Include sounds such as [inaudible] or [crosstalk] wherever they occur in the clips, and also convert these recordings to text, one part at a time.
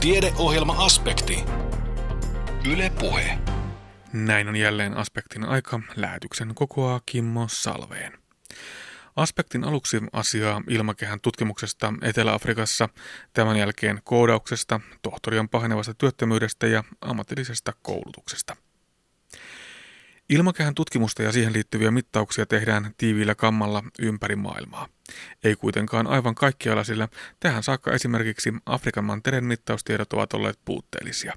Tiedeohjelma-aspekti. Yle Puhe. Näin on jälleen aspektin aika. Lähetyksen kokoaa Kimmo Salveen. Aspektin aluksi asiaa ilmakehän tutkimuksesta Etelä-Afrikassa, tämän jälkeen koodauksesta, tohtorian pahenevasta työttömyydestä ja ammatillisesta koulutuksesta. Ilmakehän tutkimusta ja siihen liittyviä mittauksia tehdään tiiviillä kammalla ympäri maailmaa. Ei kuitenkaan aivan kaikkialla, sillä tähän saakka esimerkiksi Afrikan mantereen mittaustiedot ovat olleet puutteellisia.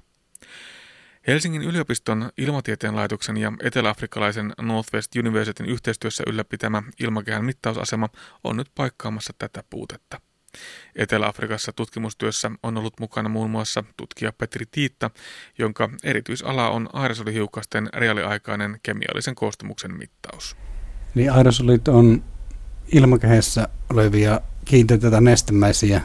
Helsingin yliopiston ilmatieteen laitoksen ja eteläafrikkalaisen Northwest Universityn yhteistyössä ylläpitämä ilmakehän mittausasema on nyt paikkaamassa tätä puutetta. Etelä-Afrikassa tutkimustyössä on ollut mukana muun muassa tutkija Petri Tiitta, jonka erityisala on aerosolihiukkasten reaaliaikainen kemiallisen koostumuksen mittaus. Eli aerosolit on ilmakehässä olevia kiinteitä nestemäisiä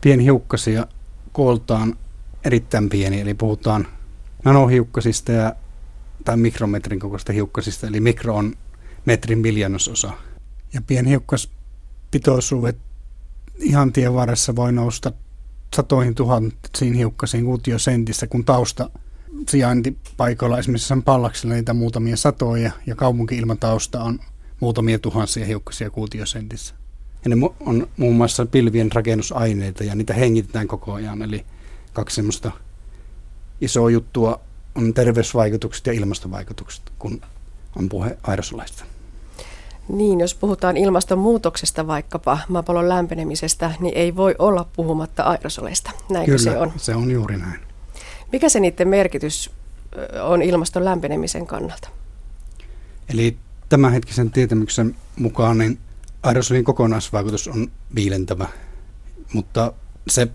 pienhiukkasia kooltaan erittäin pieni, eli puhutaan nanohiukkasista ja, tai mikrometrin kokoista hiukkasista, eli mikro on metrin miljonososa. Ja pienhiukkaspitoisuudet ihan tien varressa voi nousta satoihin tuhansiin hiukkasiin kuutiosentissä, kun tausta sijaintipaikoilla esimerkiksi sen pallaksella niitä muutamia satoja ja kaupunki-ilmatausta on muutamia tuhansia hiukkasia kuutiosentissä. Ja ne on muun muassa pilvien rakennusaineita ja niitä hengitetään koko ajan. Eli kaksi semmoista isoa juttua on terveysvaikutukset ja ilmastovaikutukset, kun on puhe aerosoleista. Niin, jos puhutaan ilmastonmuutoksesta vaikkapa maapallon lämpenemisestä, niin ei voi olla puhumatta aerosoleista. Näinkö Kyllä, se on? se on juuri näin. Mikä se niiden merkitys on ilmaston lämpenemisen kannalta? Eli tämänhetkisen tietämyksen mukaan niin aerosolin kokonaisvaikutus on viilentävä, mutta se,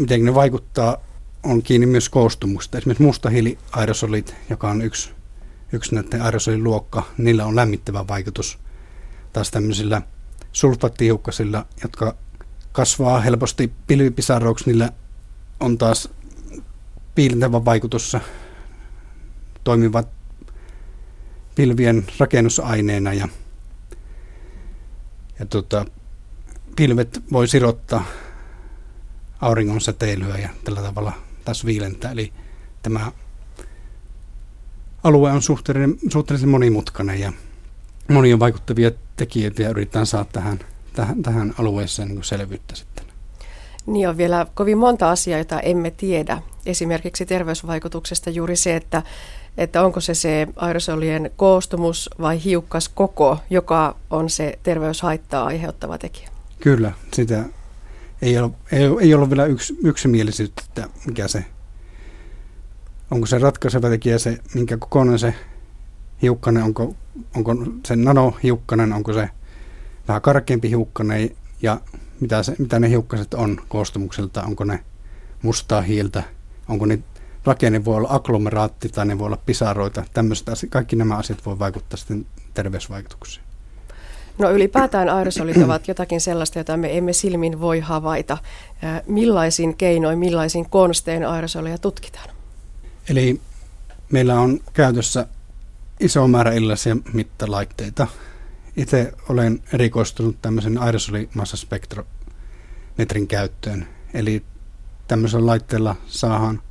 miten ne vaikuttaa, on kiinni myös koostumusta. Esimerkiksi mustahiiliaerosolit, joka on yksi, yksi näiden aerosolin luokka, niillä on lämmittävä vaikutus. Taas tämmöisillä sulfaattihiukkasilla, jotka kasvaa helposti pilvipisaroiksi, niillä on taas viilentävä vaikutus, toimivat pilvien rakennusaineena ja, ja tota, pilvet voi sirottaa auringon säteilyä ja tällä tavalla taas viilentää. Eli tämä alue on suhteellisen, suhteellisen monimutkainen ja monia vaikuttavia tekijöitä ja yritetään saada tähän, tähän, tähän alueeseen niin selvyyttä sitten. Niin on vielä kovin monta asiaa, jota emme tiedä. Esimerkiksi terveysvaikutuksesta juuri se, että, että onko se se aerosolien koostumus vai hiukkas koko, joka on se terveyshaittaa aiheuttava tekijä. Kyllä, sitä ei ole, ei, ei ole vielä yks, yksimielisyyttä, että mikä se, onko se ratkaiseva tekijä se, minkä kokoinen se hiukkanen, onko, onko se nanohiukkanen, onko se vähän karkeampi hiukkanen ja mitä, se, mitä ne hiukkaset on koostumukselta, onko ne mustaa hiiltä, onko ne rakenne voi olla agglomeraatti tai ne voi olla pisaroita, tämmöistä, kaikki nämä asiat voi vaikuttaa sitten terveysvaikutuksiin. No ylipäätään aerosolit ovat jotakin sellaista, jota me emme silmin voi havaita. Millaisin keinoin, millaisin konstein aerosoleja tutkitaan? Eli meillä on käytössä iso määrä erilaisia mittalaitteita. Itse olen erikoistunut tämmöisen aerosolimassaspektrometrin käyttöön. Eli tämmöisellä laitteella saadaan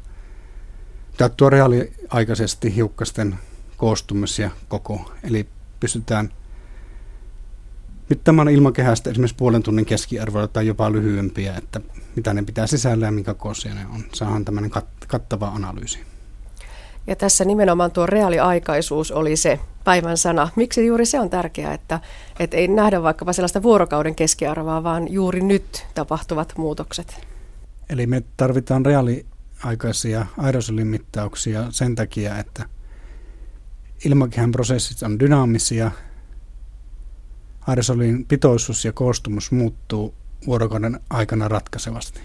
täyttyä reaaliaikaisesti hiukkasten koostumus ja koko. Eli pystytään – mittaamaan ilmakehästä esimerkiksi puolen tunnin keskiarvoilla tai jopa lyhyempiä, että mitä ne pitää sisällä ja minkä kokoisia ne on. Saadaan tämmöinen kat- kattava analyysi. Ja tässä nimenomaan tuo reaaliaikaisuus oli se päivän sana. Miksi juuri se on tärkeää, että, että ei nähdä vaikkapa sellaista vuorokauden keskiarvoa, vaan juuri nyt tapahtuvat muutokset? Eli me tarvitaan reaaliaikaisia aerosolimittauksia sen takia, että ilmakehän prosessit on dynaamisia – aerosolin pitoisuus ja koostumus muuttuu vuorokauden aikana ratkaisevasti.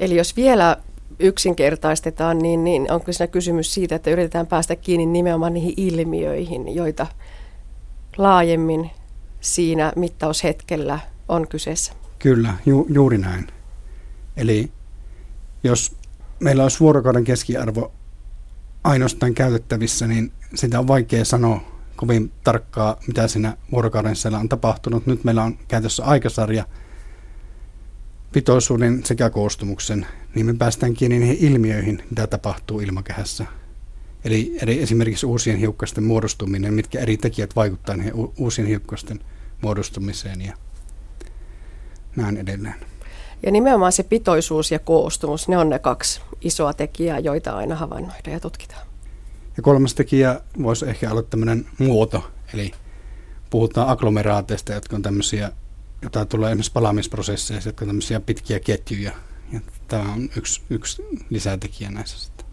Eli jos vielä yksinkertaistetaan, niin, niin onko siinä kysymys siitä, että yritetään päästä kiinni nimenomaan niihin ilmiöihin, joita laajemmin siinä mittaushetkellä on kyseessä? Kyllä, ju, juuri näin. Eli jos meillä olisi vuorokauden keskiarvo ainoastaan käytettävissä, niin sitä on vaikea sanoa kovin tarkkaa, mitä siinä vuorokauden sisällä on tapahtunut. Nyt meillä on käytössä aikasarja pitoisuuden sekä koostumuksen, niin me päästään kiinni niihin ilmiöihin, mitä tapahtuu ilmakehässä. Eli, eli esimerkiksi uusien hiukkasten muodostuminen, mitkä eri tekijät vaikuttavat niihin uusien hiukkasten muodostumiseen ja näin edelleen. Ja nimenomaan se pitoisuus ja koostumus, ne on ne kaksi isoa tekijää, joita aina havainnoidaan ja tutkitaan. Ja kolmas tekijä voisi ehkä olla tämmöinen muoto, eli puhutaan agglomeraateista, jotka on tämmöisiä, joita tulee esimerkiksi palaamisprosesseissa, jotka on tämmöisiä pitkiä ketjuja. Ja tämä on yksi, yksi lisätekijä näissä sitten.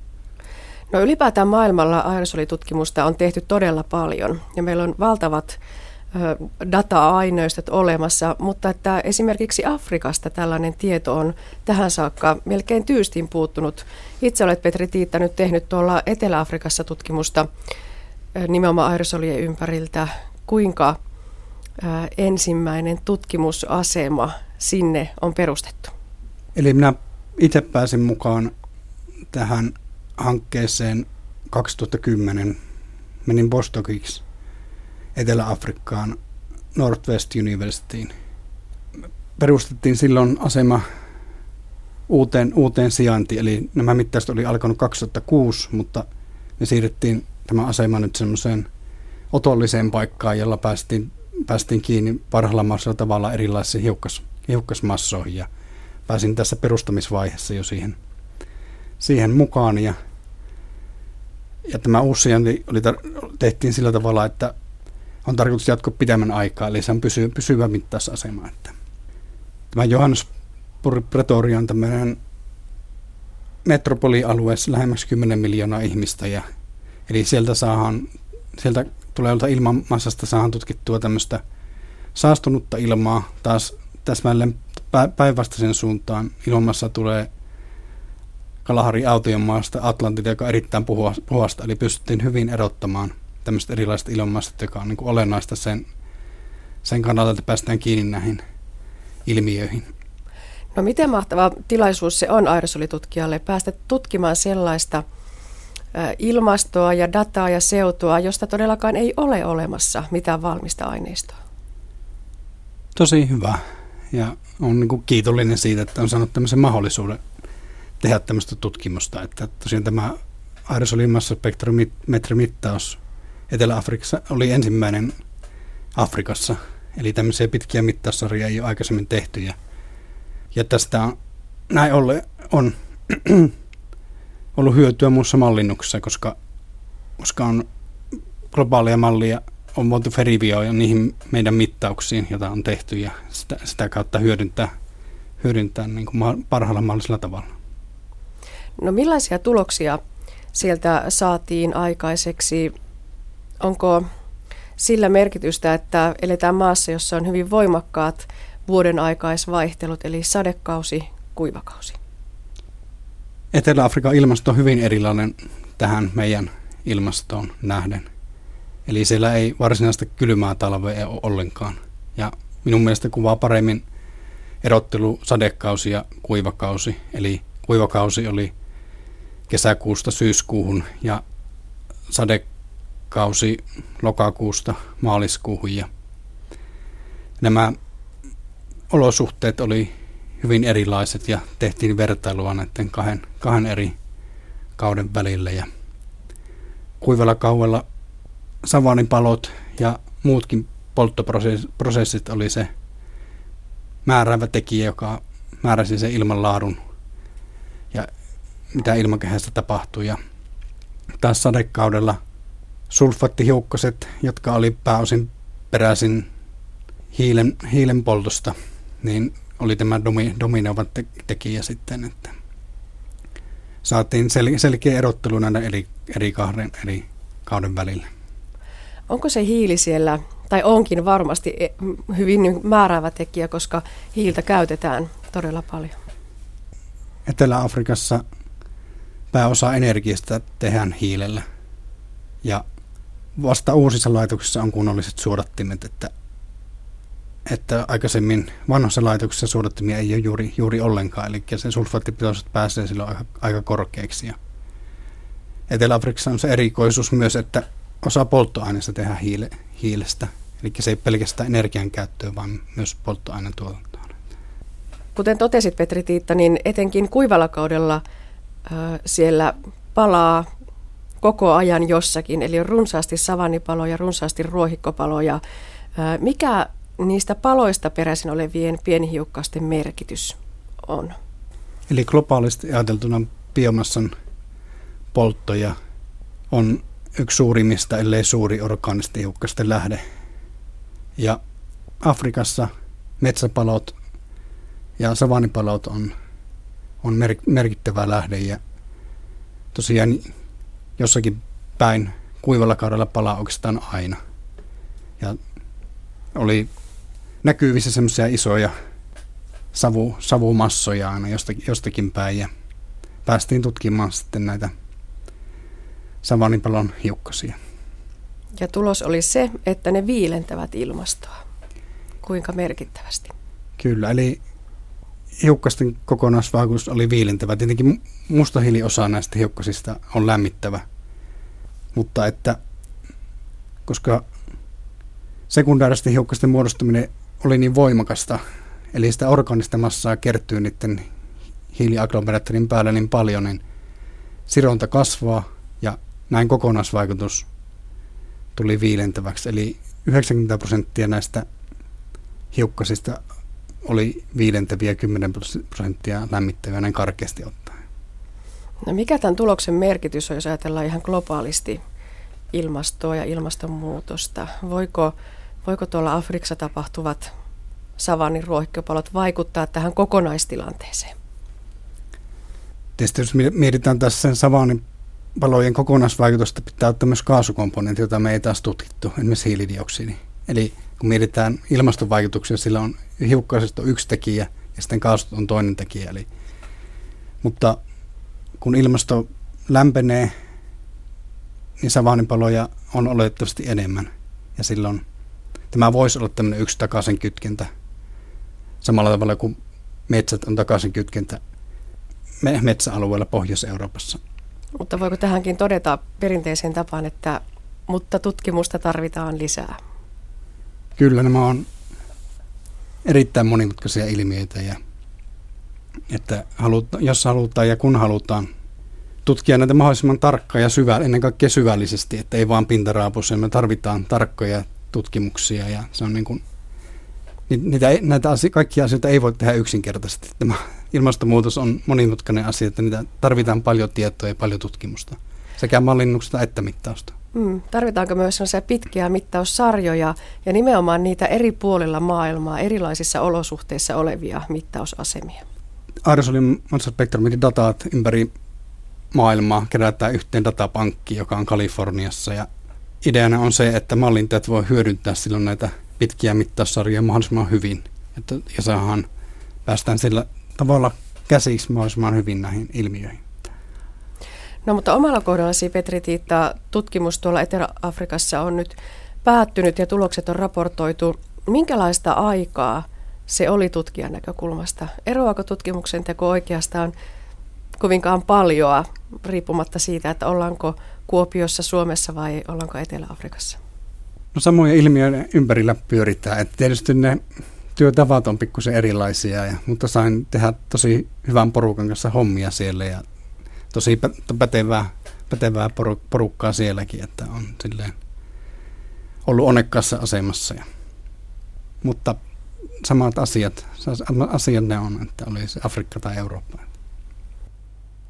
No ylipäätään maailmalla aerosolitutkimusta on tehty todella paljon ja meillä on valtavat data-aineistot olemassa, mutta että esimerkiksi Afrikasta tällainen tieto on tähän saakka melkein tyystin puuttunut. Itse olet Petri Tiitta nyt tehnyt tuolla Etelä-Afrikassa tutkimusta nimenomaan aerosolien ympäriltä. Kuinka ensimmäinen tutkimusasema sinne on perustettu? Eli minä itse pääsin mukaan tähän hankkeeseen 2010. Menin Bostokiksi Etelä-Afrikkaan Northwest Universityin. Perustettiin silloin asema uuteen, uuteen sijaintiin, eli nämä mittaukset oli alkanut 2006, mutta me siirrettiin tämä asema nyt semmoiseen otolliseen paikkaan, jolla päästiin, päästiin kiinni parhaalla mahdollisella tavalla erilaisiin hiukkas, hiukkasmassoihin ja pääsin tässä perustamisvaiheessa jo siihen, siihen mukaan ja, ja tämä uusi sijainti oli, tehtiin sillä tavalla, että on tarkoitus jatkoa pidemmän aikaa, eli se on pysy, pysyvä mittausasema. Että tämä Johannesburg Pretoria on tämmöinen metropolialueessa lähemmäksi 10 miljoonaa ihmistä, ja, eli sieltä saadaan, sieltä tulevalta ilmanmassasta saadaan tutkittua tämmöistä saastunutta ilmaa, taas täsmälleen päinvastaisen suuntaan ilmassa tulee Kalahari Aution maasta Atlantilta, joka on erittäin puhasta, eli pystyttiin hyvin erottamaan – tämmöiset erilaiset ilmanmassat, joka on niin kuin olennaista sen, sen kannalta, että päästään kiinni näihin ilmiöihin. No miten mahtava tilaisuus se on aerosolitutkijalle päästä tutkimaan sellaista ilmastoa ja dataa ja seutua, josta todellakaan ei ole olemassa mitään valmista aineistoa? Tosi hyvä ja on niin kuin kiitollinen siitä, että on saanut tämmöisen mahdollisuuden tehdä tämmöistä tutkimusta. Että tosiaan tämä aerosolimassaspektrometrimittaus Etelä-Afrikassa oli ensimmäinen Afrikassa. Eli tämmöisiä pitkiä mittaussarjoja ei ole aikaisemmin tehty. Ja, ja tästä on, näin ollen on [clears throat] ollut hyötyä muussa mallinnuksessa, koska, koska on globaalia mallia on voitu verifioida niihin meidän mittauksiin, joita on tehty ja sitä, sitä kautta hyödyntää, hyödyntää niin kuin parhaalla mahdollisella tavalla. No millaisia tuloksia sieltä saatiin aikaiseksi onko sillä merkitystä, että eletään maassa, jossa on hyvin voimakkaat vuoden aikaisvaihtelut, eli sadekausi, kuivakausi? Etelä-Afrikan ilmasto on hyvin erilainen tähän meidän ilmastoon nähden. Eli siellä ei varsinaista kylmää talvea ole ollenkaan. Ja minun mielestä kuvaa paremmin erottelu sadekausi ja kuivakausi. Eli kuivakausi oli kesäkuusta syyskuuhun ja sade kausi lokakuusta maaliskuuhun ja nämä olosuhteet oli hyvin erilaiset ja tehtiin vertailua näiden kahden, kahden eri kauden välillä ja kuivalla kauella savanipalot ja muutkin polttoprosessit oli se määräävä tekijä, joka määräsi sen ilmanlaadun ja mitä ilmakehässä tapahtui. Ja taas sadekaudella – sulfaattihiukkaset, jotka oli pääosin peräisin hiilen, hiilen poltosta, niin oli tämä domi, dominoiva te, tekijä sitten, että saatiin sel, selkeä erottelu näiden eri, eri kahden eri kauden välillä. Onko se hiili siellä, tai onkin varmasti e, hyvin määräävä tekijä, koska hiiltä käytetään todella paljon? Etelä-Afrikassa pääosa energiasta tehdään hiilellä. Ja vasta uusissa laitoksissa on kunnolliset suodattimet, että, että aikaisemmin vanhoissa laitoksissa suodattimia ei ole juuri, juuri ollenkaan, eli se sulfaattipitoisuus pääsee silloin aika, aika korkeaksi. Ja Etelä-Afrikassa on se erikoisuus myös, että osa polttoaineesta tehdään hiile, hiilestä, eli se ei pelkästään energian käyttöä, vaan myös polttoaineen tuotantoon. kuten totesit Petri Tiitta, niin etenkin kuivalla kaudella siellä palaa koko ajan jossakin, eli on runsaasti savannipaloja, runsaasti ruohikkopaloja. Mikä niistä paloista peräisin olevien pienhiukkasten merkitys on? Eli globaalisti ajateltuna biomassan polttoja on yksi suurimmista, ellei suuri orgaanisten hiukkasten lähde. Ja Afrikassa metsäpalot ja savannipalot on, on mer- merkittävä lähde ja tosiaan jossakin päin kuivalla kaudella palaa oikeastaan aina. Ja oli näkyvissä semmoisia isoja savu, savumassoja aina jostakin, jostakin päin ja päästiin tutkimaan sitten näitä savanipalon hiukkasia. Ja tulos oli se, että ne viilentävät ilmastoa. Kuinka merkittävästi? Kyllä, eli hiukkasten kokonaisvaikutus oli viilentävä. Tietenkin mustahiiliosa näistä hiukkasista on lämmittävä, mutta että koska sekundaaristen hiukkasten muodostuminen oli niin voimakasta, eli sitä organista massaa kertyy niiden hiiliagglomeraattorin päällä niin paljon, niin sironta kasvaa ja näin kokonaisvaikutus tuli viilentäväksi. Eli 90 prosenttia näistä hiukkasista oli viilentäviä 10 prosenttia lämmittäviä näin karkeasti ottaen. No mikä tämän tuloksen merkitys on, jos ajatellaan ihan globaalisti ilmastoa ja ilmastonmuutosta? Voiko, voiko tuolla Afrikassa tapahtuvat savannin ruohikkopalot vaikuttaa tähän kokonaistilanteeseen? Tietysti jos mietitään tässä sen savannin palojen kokonaisvaikutusta, pitää ottaa myös kaasukomponentti, jota me ei taas tutkittu, esimerkiksi hiilidioksidi. Eli kun mietitään ilmastovaikutuksia, sillä on hiukkaisesta yksi tekijä ja sitten kaasut on toinen tekijä. Eli, mutta kun ilmasto lämpenee, niin savannipaloja on oletettavasti enemmän. Ja silloin tämä voisi olla tämmöinen yksi takaisin kytkentä. Samalla tavalla kuin metsät on takaisin kytkentä metsäalueella Pohjois-Euroopassa. Mutta voiko tähänkin todeta perinteiseen tapaan, että mutta tutkimusta tarvitaan lisää? Kyllä nämä on erittäin monimutkaisia ilmiöitä ja että haluta, jos halutaan ja kun halutaan tutkia näitä mahdollisimman tarkkaan ja syvä, ennen kaikkea syvällisesti, että ei vaan pintaraapussa, me tarvitaan tarkkoja tutkimuksia ja se on niin kuin, niitä, näitä asio- kaikkia asioita ei voi tehdä yksinkertaisesti. Tämä ilmastonmuutos on monimutkainen asia, että niitä tarvitaan paljon tietoa ja paljon tutkimusta, sekä mallinnuksesta että mittausta. Mm, tarvitaanko myös sellaisia pitkiä mittaussarjoja ja nimenomaan niitä eri puolilla maailmaa, erilaisissa olosuhteissa olevia mittausasemia? Aerosolin massaspektrometrin dataat ympäri maailmaa kerätään yhteen datapankkiin, joka on Kaliforniassa. Ja ideana on se, että mallintajat voi hyödyntää silloin näitä pitkiä mittaussarjoja mahdollisimman hyvin. Että, ja saadaan, päästään sillä tavalla käsiksi mahdollisimman hyvin näihin ilmiöihin. No mutta omalla kohdallasi Petri Tiitta, tutkimus tuolla Etelä-Afrikassa on nyt päättynyt ja tulokset on raportoitu. Minkälaista aikaa se oli tutkijan näkökulmasta? Eroako tutkimuksen teko oikeastaan kovinkaan paljoa riippumatta siitä, että ollaanko Kuopiossa, Suomessa vai ollaanko Etelä-Afrikassa? No samoja ilmiöitä ympärillä pyöritään. Että tietysti ne työtavat on pikkusen erilaisia, ja, mutta sain tehdä tosi hyvän porukan kanssa hommia siellä ja tosi pätevää, pätevää porukkaa sielläkin, että on silleen ollut onnekkaassa asemassa. Ja, mutta samat asiat, asiat ne on, että oli se Afrikka tai Eurooppa.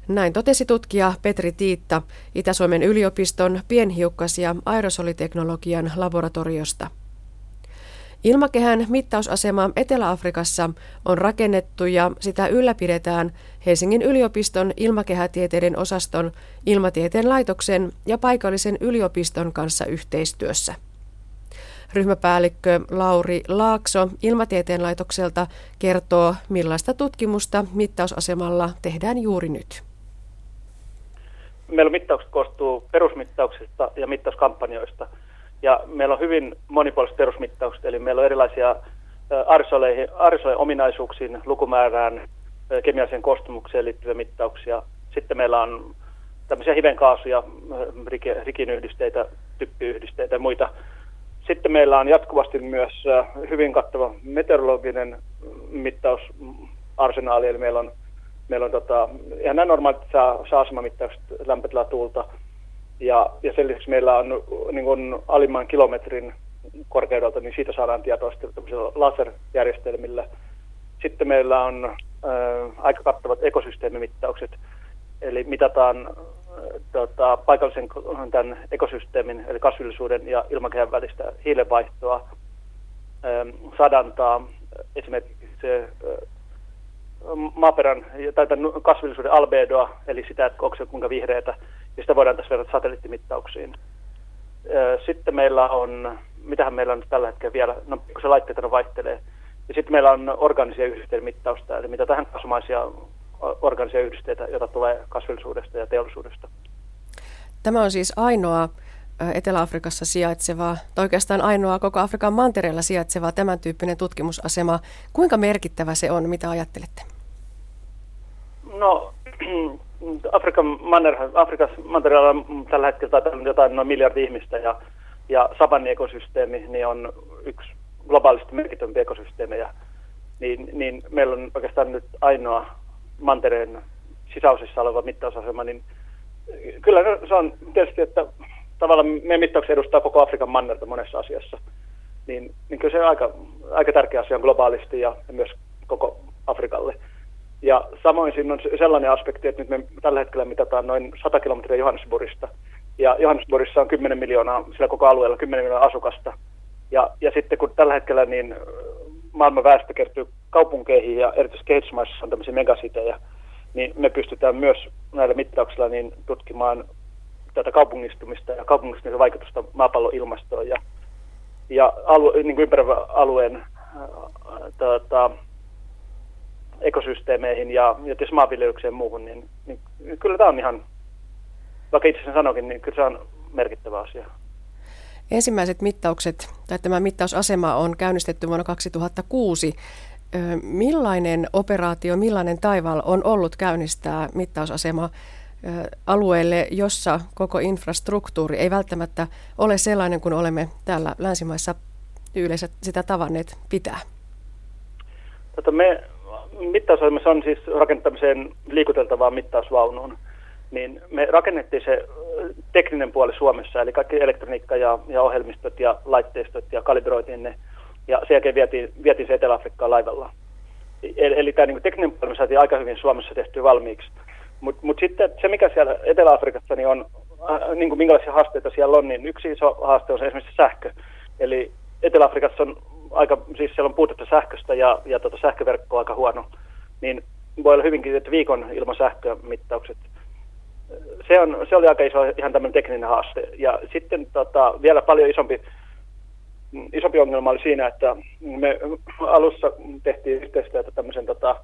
Näin totesi tutkija Petri Tiitta Itä-Suomen yliopiston pienhiukkas- ja aerosoliteknologian laboratoriosta. Ilmakehän mittausasema Etelä-Afrikassa on rakennettu ja sitä ylläpidetään Helsingin yliopiston ilmakehätieteiden osaston, ilmatieteen laitoksen ja paikallisen yliopiston kanssa yhteistyössä. Ryhmäpäällikkö Lauri Laakso Ilmatieteen laitokselta kertoo, millaista tutkimusta mittausasemalla tehdään juuri nyt. Meillä mittaukset koostuu perusmittauksista ja mittauskampanjoista – ja meillä on hyvin monipuoliset perusmittaukset, eli meillä on erilaisia arsoleihin, ominaisuuksiin, lukumäärään, kemialliseen koostumukseen liittyviä mittauksia. Sitten meillä on tämmöisiä hivenkaasuja, rikinyhdisteitä, typpiyhdisteitä ja muita. Sitten meillä on jatkuvasti myös hyvin kattava meteorologinen mittaus arsenaali, eli meillä on, meillä on tota, ihan nämä normaalit saa, saa asemamittaukset lämpötilaa tuulta, ja, ja sen lisäksi meillä on niin kuin alimman kilometrin korkeudelta, niin siitä saadaan tietoa sitten laserjärjestelmillä. Sitten meillä on äh, aika kattavat ekosysteemimittaukset, eli mitataan äh, tota, paikallisen tämän ekosysteemin, eli kasvillisuuden ja ilmakehän välistä hiilenvaihtoa, äh, sadantaa, esimerkiksi se äh, maaperän tai kasvillisuuden albedoa, eli sitä, että onko se kuinka vihreätä, ja sitä voidaan tässä verrata satelliittimittauksiin. Sitten meillä on, mitähän meillä on tällä hetkellä vielä, no kun se laitteet vaihtelee, ja sitten meillä on organisia yhdisteiden mittausta, eli mitä tähän kasvamaisia organisia yhdisteitä, joita tulee kasvillisuudesta ja teollisuudesta. Tämä on siis ainoa Etelä-Afrikassa sijaitseva, tai oikeastaan ainoa koko Afrikan mantereella sijaitseva tämän tyyppinen tutkimusasema. Kuinka merkittävä se on, mitä ajattelette? No, [clears throat] Afrikan manner, Afrikassa mantereella on tällä hetkellä jotain noin miljardi ihmistä ja, ja savanniekosysteemi niin on yksi globaalisti merkittäviä ekosysteemejä, niin, niin meillä on oikeastaan nyt ainoa mantereen sisäosissa oleva mittausasema, niin kyllä se on tietysti, että tavallaan meidän mittaukset edustaa koko Afrikan mannerta monessa asiassa, niin, niin kyllä se on aika, aika tärkeä asia globaalisti ja, ja myös koko Afrikalle. Ja samoin siinä on sellainen aspekti, että nyt me tällä hetkellä mitataan noin 100 kilometriä Johannesburgista. Ja Johannesburgissa on 10 miljoonaa, sillä koko alueella 10 miljoonaa asukasta. Ja, ja sitten kun tällä hetkellä niin maailman väestö kertyy kaupunkeihin ja erityisesti kehitysmaissa on tämmöisiä megasitejä, niin me pystytään myös näillä mittauksilla niin tutkimaan tätä kaupungistumista ja kaupungistumisen vaikutusta maapallon ilmastoon ja, ja alue, niin kuin ympäröivän alueen ää, tuota, ekosysteemeihin ja, ja tietysti maanviljelykseen ja muuhun, niin, niin kyllä tämä on ihan, vaikka itse sen sanokin, niin kyllä se on merkittävä asia. Ensimmäiset mittaukset, tai tämä mittausasema on käynnistetty vuonna 2006. Millainen operaatio, millainen taival on ollut käynnistää mittausasema alueelle, jossa koko infrastruktuuri ei välttämättä ole sellainen kuin olemme täällä länsimaissa yleensä sitä tavanneet pitää? Tota me mittausohjelmassa on siis rakentamiseen liikuteltavaan mittausvaunuun niin me rakennettiin se tekninen puoli Suomessa, eli kaikki elektroniikka ja, ja ohjelmistot ja laitteistot ja kalibroitiin ne, ja sen jälkeen vietiin, vietiin se Etelä-Afrikkaan laivalla. Eli, eli tämä niin tekninen puoli me saatiin aika hyvin Suomessa tehtyä valmiiksi. Mutta mut sitten se, mikä siellä Etelä-Afrikassa niin on, äh, niin kuin minkälaisia haasteita siellä on, niin yksi iso haaste on se esimerkiksi sähkö. Eli Etelä-Afrikassa on aika, siis siellä on puutetta sähköstä ja, ja tota sähköverkko on aika huono, niin voi olla hyvinkin, että viikon ilman sähkömittaukset – se, on, se oli aika iso ihan tämmöinen tekninen haaste. Ja sitten tota, vielä paljon isompi, isompi ongelma oli siinä, että me alussa tehtiin yhteistyötä tämmöisen tota,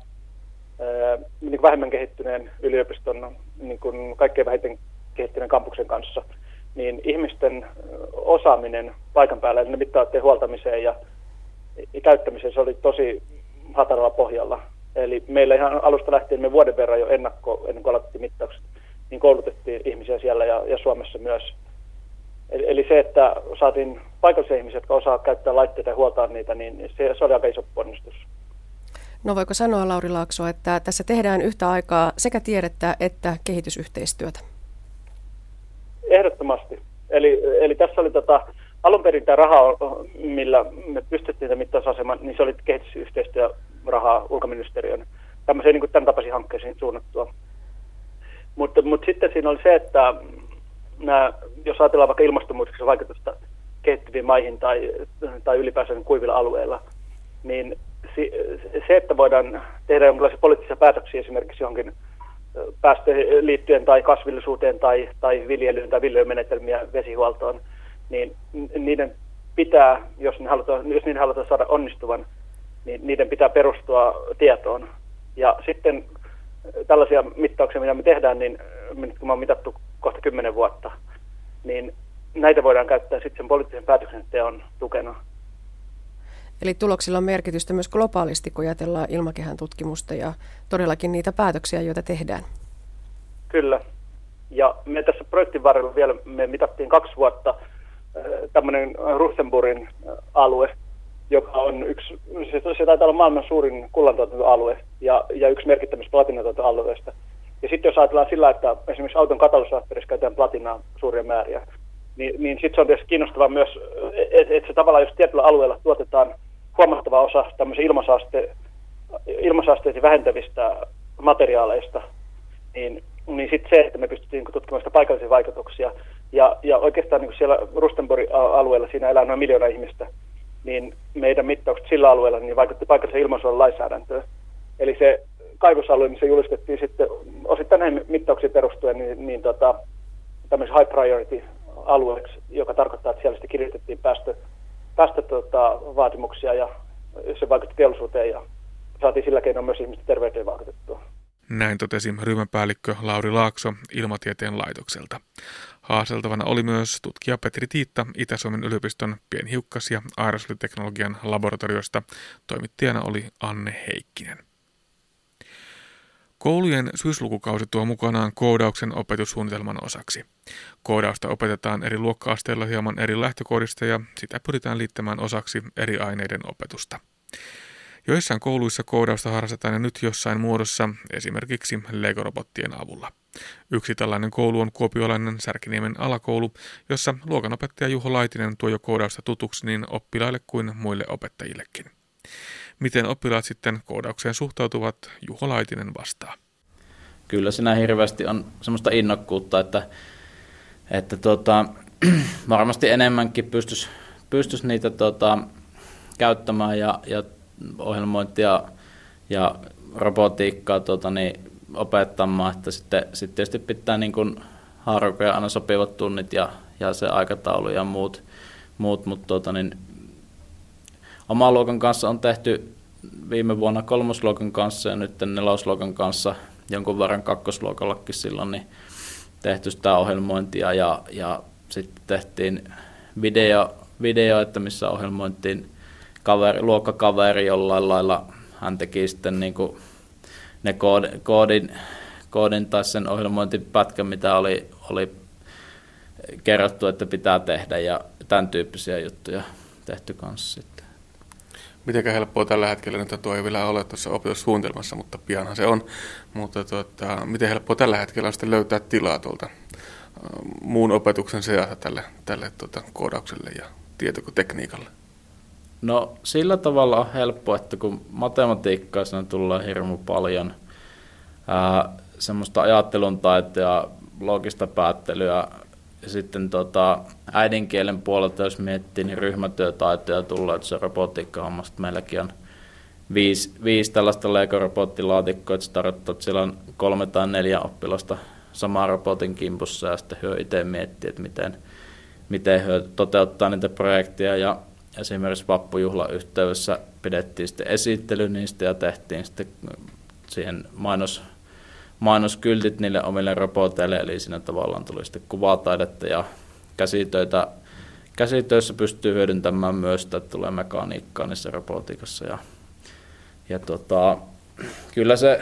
niin vähemmän kehittyneen yliopiston, niin kuin kaikkein vähiten kehittyneen kampuksen kanssa, niin ihmisten osaaminen paikan päällä, ne mittaatteen huoltamiseen ja, ja käyttämiseen, se oli tosi hataralla pohjalla. Eli meillä ihan alusta lähtien me vuoden verran jo ennakko, ennen kuin aloitettiin mittaukset, niin koulutettiin ihmisiä siellä ja, ja Suomessa myös. Eli, eli se, että saatiin paikallisia ihmisiä, jotka osaa käyttää laitteita ja huoltaa niitä, niin se, se oli aika iso ponnistus. No voiko sanoa, Lauri Laakso, että tässä tehdään yhtä aikaa sekä tiedettä että kehitysyhteistyötä? Ehdottomasti. Eli, eli tässä oli tota, alun perin tämä raha, millä me pystyttiin tämä mittausaseman, niin se oli kehitysyhteistyörahaa ulkoministeriön tämmöiseen niin tämän tapaisiin hankkeisiin suunnattua. Mutta, mutta sitten siinä oli se, että nämä, jos ajatellaan vaikka ilmastonmuutoksen vaikutusta kehittyviin maihin tai, tai ylipäänsä kuivilla alueilla, niin se, että voidaan tehdä jonkinlaisia poliittisia päätöksiä esimerkiksi johonkin päästöihin liittyen tai kasvillisuuteen tai, tai viljelyyn tai viljelymenetelmiä vesihuoltoon, niin niiden pitää, jos, ne halutaan, jos niiden halutaan saada onnistuvan, niin niiden pitää perustua tietoon. Ja sitten tällaisia mittauksia, mitä me tehdään, niin kun me on mitattu kohta kymmenen vuotta, niin näitä voidaan käyttää sitten sen poliittisen päätöksenteon tukena. Eli tuloksilla on merkitystä myös globaalisti, kun ajatellaan ilmakehän tutkimusta ja todellakin niitä päätöksiä, joita tehdään. Kyllä. Ja me tässä projektin varrella vielä me mitattiin kaksi vuotta tämmöinen Rustenburgin alue, joka on yksi, se, se taitaa olla maailman suurin kullantuotantoalue ja, ja yksi merkittävistä platinatuotantoalueista. Ja sitten jos ajatellaan sillä, että esimerkiksi auton katalysaattorissa käytetään platinaa suuria määriä, niin, niin sitten se on tietysti kiinnostavaa myös, että et se tavallaan jos tietyllä alueella tuotetaan huomattava osa tämmöisiä ilmasaaste, ilmasaasteita vähentävistä materiaaleista, niin, niin sitten se, että me pystyttiin tutkimaan sitä paikallisia vaikutuksia. Ja, ja oikeastaan niin siellä Rustenborg-alueella siinä elää noin miljoona ihmistä, niin meidän mittaukset sillä alueella niin vaikutti paikallisen ilmansuojelun lainsäädäntöön. Eli se kaivosalue, missä julistettiin sitten osittain näihin mittauksiin perustuen, niin, niin tota, tämmöisen high priority alueeksi, joka tarkoittaa, että siellä sitten kiristettiin päästö, tota, ja se vaikutti teollisuuteen ja saatiin sillä keinoin myös ihmisten terveyteen vaikutettua. Näin totesi ryhmäpäällikkö Lauri Laakso Ilmatieteen laitokselta. Haasteltavana oli myös tutkija Petri Tiitta Itä-Suomen yliopiston pienhiukkas- ja aerosoliteknologian laboratoriosta. Toimittajana oli Anne Heikkinen. Koulujen syyslukukausi tuo mukanaan koodauksen opetussuunnitelman osaksi. Koodausta opetetaan eri luokka-asteilla hieman eri lähtökohdista ja sitä pyritään liittämään osaksi eri aineiden opetusta. Joissain kouluissa koodausta harrastetaan nyt jossain muodossa, esimerkiksi Lego-robottien avulla. Yksi tällainen koulu on kuopiolainen Särkiniemen alakoulu, jossa luokanopettaja Juho Laitinen tuo jo koodausta tutuksi niin oppilaille kuin muille opettajillekin. Miten oppilaat sitten koodaukseen suhtautuvat, Juho Laitinen vastaa. Kyllä siinä hirveästi on semmoista innokkuutta, että, että tota, [clears throat] varmasti enemmänkin pystyisi pystyisi niitä tota, käyttämään ja, ja ohjelmointia ja robotiikkaa tota, niin, opettamaan, että sitten, sitten tietysti pitää niin kuin haarukoja aina sopivat tunnit ja, ja se aikataulu ja muut, muut mutta tota, niin, oman luokan kanssa on tehty viime vuonna kolmosluokan kanssa ja nyt nelosluokan kanssa jonkun verran kakkosluokallakin silloin niin tehty sitä ohjelmointia ja, ja sitten tehtiin video, video, että missä ohjelmointiin kaveri, luokkakaveri jollain lailla, hän teki sitten niin kuin ne koodin, koodin, koodin tai sen ohjelmointipätkän, mitä oli, oli kerrottu, että pitää tehdä ja tämän tyyppisiä juttuja tehty kanssa sitten. Miten helppoa tällä hetkellä, nyt tuo ei vielä ole tuossa opetussuunnitelmassa, mutta pianhan se on, mutta tuota, miten helppoa tällä hetkellä on sitten löytää tilaa tuolta muun opetuksen seassa tälle, tälle tuota, koodaukselle ja tietotekniikalle? No sillä tavalla on helppo, että kun matematiikkaa siinä tulee hirmu paljon, ää, semmoista ajattelun taitoa, logista päättelyä, ja sitten tota, äidinkielen puolelta, jos miettii, niin ryhmätyötaitoja tulee, että se robotiikka meilläkin on viisi, viisi tällaista Lego-robottilaatikkoa, että se tarkoittaa, että siellä on kolme tai neljä oppilasta samaa robotin kimpussa ja sitten hyö itse miettii, että miten, miten hyö toteuttaa niitä projekteja ja esimerkiksi vappujuhlan yhteydessä pidettiin sitten esittely niistä ja tehtiin sitten siihen mainos, mainoskyltit niille omille roboteille, eli siinä tavallaan tuli sitten kuvataidetta ja käsitöitä. Käsitöissä pystyy hyödyntämään myös että tulee mekaniikkaa niissä robotiikassa. Ja, ja tota, kyllä se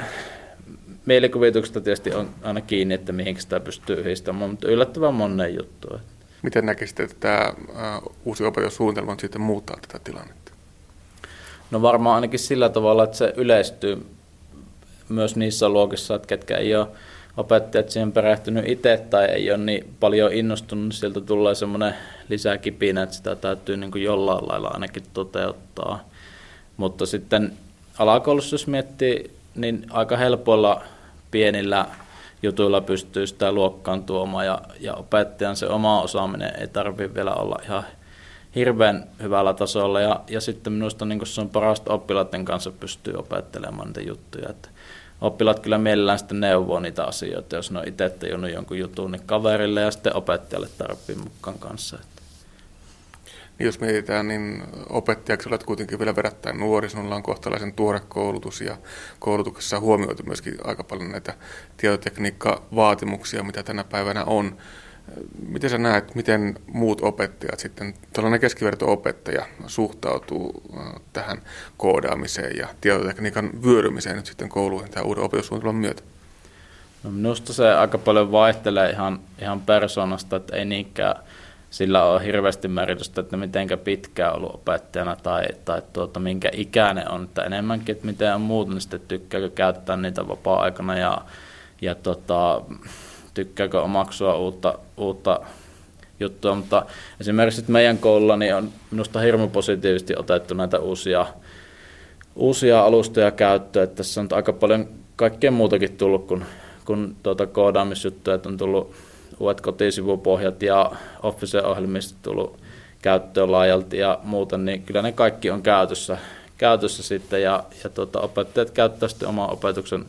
mielikuvituksesta tietysti on aina kiinni, että mihin sitä pystyy yhdistämään, mutta yllättävän monen juttu. Miten näkisitte, että tämä uusi opetussuunnitelma sitten muuttaa tätä tilannetta? No varmaan ainakin sillä tavalla, että se yleistyy myös niissä luokissa, että ketkä ei ole opettajat siihen perehtynyt itse tai ei ole niin paljon innostunut, niin sieltä tulee semmoinen lisäkipinä, että sitä täytyy niin kuin jollain lailla ainakin toteuttaa. Mutta sitten alakoulussa, jos miettii, niin aika helpoilla pienillä jutuilla pystyy sitä luokkaan tuomaan ja, ja opettajan se oma osaaminen ei tarvitse vielä olla ihan hirveän hyvällä tasolla ja, ja sitten minusta niin se on parasta oppilaiden kanssa pystyy opettelemaan niitä juttuja. Että oppilaat kyllä mielellään sitten neuvoo niitä asioita, jos ne on itse tajunnut jonkun jutun niin kaverille ja sitten opettajalle tarpeen mukaan kanssa. Että niin jos mietitään, niin opettajaksi olet kuitenkin vielä verrattain nuori, sinulla on kohtalaisen tuore koulutus ja koulutuksessa on huomioitu myöskin aika paljon näitä tietotekniikka-vaatimuksia, mitä tänä päivänä on. Miten sä näet, miten muut opettajat sitten, tällainen keskiverto-opettaja suhtautuu tähän koodaamiseen ja tietotekniikan vyörymiseen nyt sitten kouluihin tämän uuden opetussuunnitelman myötä? No minusta se aika paljon vaihtelee ihan, ihan persoonasta, että ei niinkään sillä on hirveästi merkitystä, että mitenkä pitkään ollut opettajana tai, tai tuota, minkä ikäinen on, että enemmänkin, että miten on muut, niin sitten tykkääkö käyttää niitä vapaa-aikana ja, ja tota, tykkääkö omaksua uutta, uutta juttua, mutta esimerkiksi meidän koululla niin on minusta hirmu positiivisesti otettu näitä uusia, uusia alustoja käyttöön, että tässä on aika paljon kaikkea muutakin tullut kuin, kuin tuota koodaamisjuttuja, että on tullut uudet kotisivupohjat ja Office-ohjelmista tullut käyttöön laajalti ja muuta, niin kyllä ne kaikki on käytössä, käytössä sitten ja, ja tuota, opettajat käyttävät sitten oman opetuksen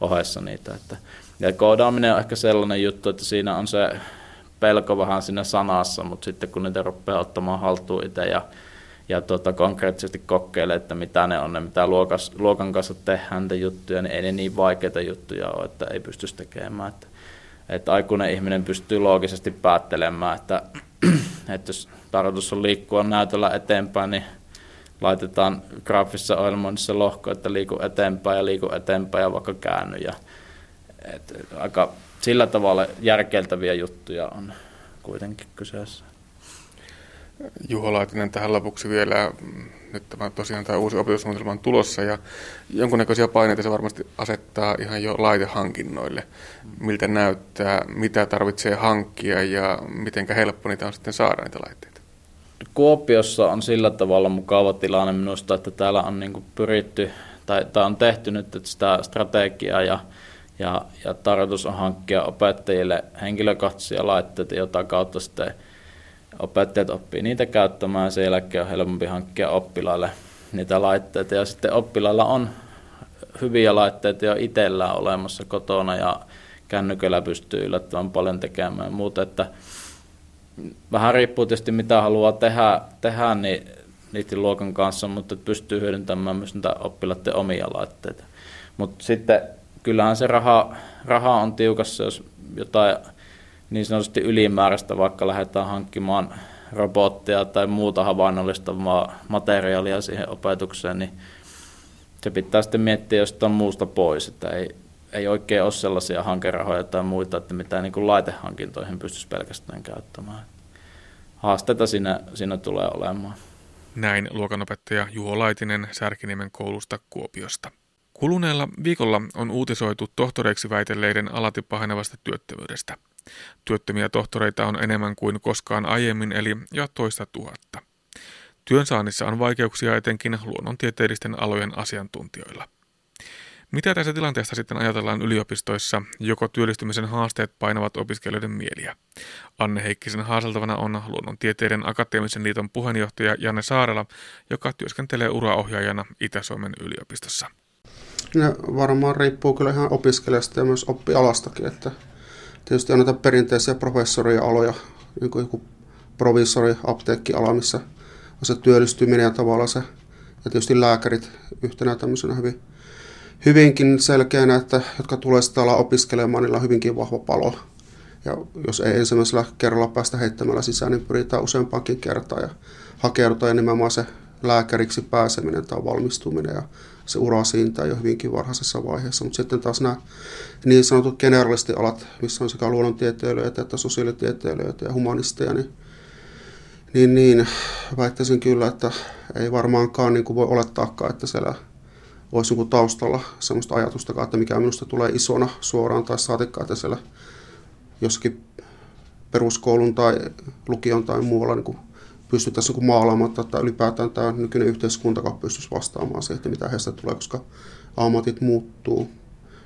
ohessa niitä. Että, ja koodaaminen on ehkä sellainen juttu, että siinä on se pelko vähän siinä sanassa, mutta sitten kun niitä rupeaa ottamaan haltuun itse ja, ja tuota, konkreettisesti kokeilee, että mitä ne on, ne mitä luokas, luokan kanssa tehdään niitä juttuja, niin ei ne niin vaikeita juttuja ole, että ei pystyisi tekemään. Että, että aikuinen ihminen pystyy loogisesti päättelemään, että, [clears throat] että jos tarkoitus on liikkua näytöllä eteenpäin, niin laitetaan graafisessa ohjelmoinnissa lohko, että liiku eteenpäin ja liiku eteenpäin ja vaikka käänny. Ja, et, aika sillä tavalla järkeltäviä juttuja on kuitenkin kyseessä. Juho Laitinen tähän lopuksi vielä. Nyt tämä tosiaan tämä uusi opetussuunnitelma on tulossa ja jonkunnäköisiä paineita se varmasti asettaa ihan jo laitehankinnoille. Miltä näyttää, mitä tarvitsee hankkia ja miten helppo niitä on sitten saada niitä laitteita? Kuopiossa on sillä tavalla mukava tilanne minusta, että täällä on niin pyritty tai, tai on tehty nyt sitä strategiaa ja ja, ja tarkoitus on hankkia opettajille henkilökohtaisia laitteita, jota kautta sitten opettajat oppii niitä käyttämään ja sen jälkeen on helpompi hankkia oppilaille niitä laitteita. Ja sitten oppilailla on hyviä laitteita jo itsellään olemassa kotona ja kännyköllä pystyy yllättävän paljon tekemään muuta, että vähän riippuu tietysti mitä haluaa tehdä, tehdä niin niiden luokan kanssa, mutta pystyy hyödyntämään myös niitä oppilaiden omia laitteita. Mutta sitten kyllähän se raha, raha on tiukassa, jos jotain niin sanotusti ylimääräistä vaikka lähdetään hankkimaan robottia tai muuta havainnollistavaa materiaalia siihen opetukseen, niin se pitää sitten miettiä jostain muusta pois, että ei, ei oikein ole sellaisia hankerahoja tai muita, että mitä niin laitehankintoihin pystyisi pelkästään käyttämään. Haasteita siinä, siinä tulee olemaan. Näin luokanopettaja Juho Laitinen Särkiniemen koulusta Kuopiosta. Kuluneella viikolla on uutisoitu tohtoreiksi väitelleiden alati pahenevasta työttömyydestä. Työttömiä tohtoreita on enemmän kuin koskaan aiemmin, eli jo toista tuhatta. Työnsaannissa on vaikeuksia etenkin luonnontieteellisten alojen asiantuntijoilla. Mitä tässä tilanteesta sitten ajatellaan yliopistoissa, joko työllistymisen haasteet painavat opiskelijoiden mieliä? Anne Heikkisen haaseltavana on Luonnontieteiden akateemisen liiton puheenjohtaja Janne Saarela, joka työskentelee uraohjaajana Itä-Suomen yliopistossa. Ne varmaan riippuu kyllä ihan opiskelijasta ja myös oppialastakin, että tietysti on näitä perinteisiä professorialoja, niin kuin joku provisori, apteekkiala, missä on se työllistyminen ja tavallaan se, ja tietysti lääkärit yhtenä tämmöisenä hyvin, hyvinkin selkeänä, että jotka tulee sitä alaa opiskelemaan, niillä on hyvinkin vahva palo. Ja jos ei ensimmäisellä kerralla päästä heittämällä sisään, niin pyritään useampaankin kertaan ja hakeudutaan ja nimenomaan se lääkäriksi pääseminen tai valmistuminen ja se ura siitä jo hyvinkin varhaisessa vaiheessa. Mutta sitten taas nämä niin sanotut generalistialat, missä on sekä luonnontieteilijöitä että sosiaalitieteilijöitä ja humanisteja, niin, niin, niin väittäisin kyllä, että ei varmaankaan niin kuin voi olettaakaan, että siellä olisi niin taustalla sellaista ajatusta, että mikä minusta tulee isona suoraan tai saatikkaan, että siellä jossakin peruskoulun tai lukion tai muualla niin kuin pystyttäisiin niin maalaamaan, että ylipäätään tämä nykyinen yhteiskunta pystyisi vastaamaan siihen, että mitä heistä tulee, koska ammatit muuttuu.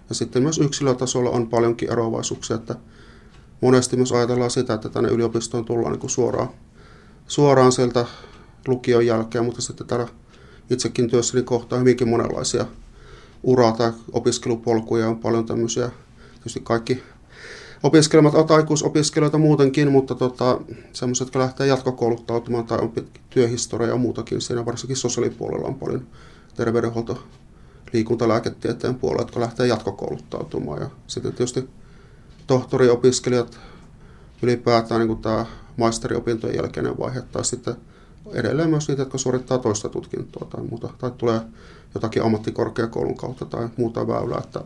Ja sitten myös yksilötasolla on paljonkin eroavaisuuksia, että monesti myös ajatellaan sitä, että tänne yliopistoon tullaan niin suoraan, suoraan sieltä lukion jälkeen, mutta sitten täällä itsekin työssäni kohtaa hyvinkin monenlaisia ura- tai opiskelupolkuja, on paljon tämmöisiä, tietysti kaikki opiskelemat ovat aikuisopiskelijoita muutenkin, mutta tota, semmoiset, jotka lähtee jatkokouluttautumaan tai on työhistoria ja muutakin, siinä varsinkin sosiaalipuolella on paljon terveydenhuolto, liikunta- lääketieteen puolella, jotka lähtee jatkokouluttautumaan. Ja sitten tietysti tohtoriopiskelijat ylipäätään niin kuin tämä maisteriopintojen jälkeinen vaihe, tai sitten edelleen myös niitä, jotka suorittaa toista tutkintoa tai muuta, tai tulee jotakin ammattikorkeakoulun kautta tai muuta väylää, että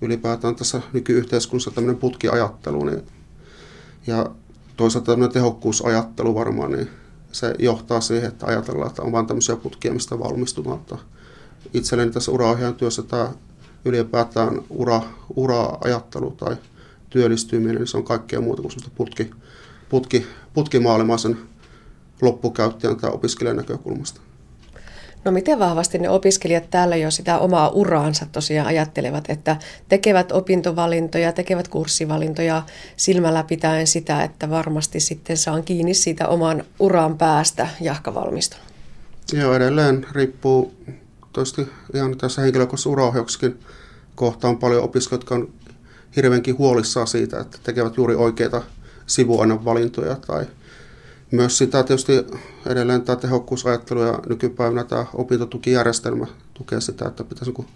ylipäätään tässä nykyyhteiskunnassa tämmöinen putkiajattelu. Niin, ja toisaalta tämmöinen tehokkuusajattelu varmaan, niin se johtaa siihen, että ajatellaan, että on vain tämmöisiä putkia, mistä valmistutaan. Itselleni tässä uraohjaajan työssä tämä ylipäätään ura, ura-ajattelu tai työllistyminen, niin se on kaikkea muuta kuin putki, putki, putkimaalimaisen loppukäyttäjän tai opiskelijan näkökulmasta. No miten vahvasti ne opiskelijat täällä jo sitä omaa uraansa tosiaan ajattelevat, että tekevät opintovalintoja, tekevät kurssivalintoja silmällä pitäen sitä, että varmasti sitten saan kiinni siitä oman uran päästä jahkavalmistunut? Joo, edelleen riippuu toivottavasti ihan tässä henkilökohtaisessa uraohjauksessakin kohtaan paljon opiskelijoita, jotka on hirveänkin huolissaan siitä, että tekevät juuri oikeita sivuainevalintoja tai myös sitä tietysti edelleen tämä tehokkuusajattelu ja nykypäivänä tämä opintotukijärjestelmä tukee sitä, että pitäisi niin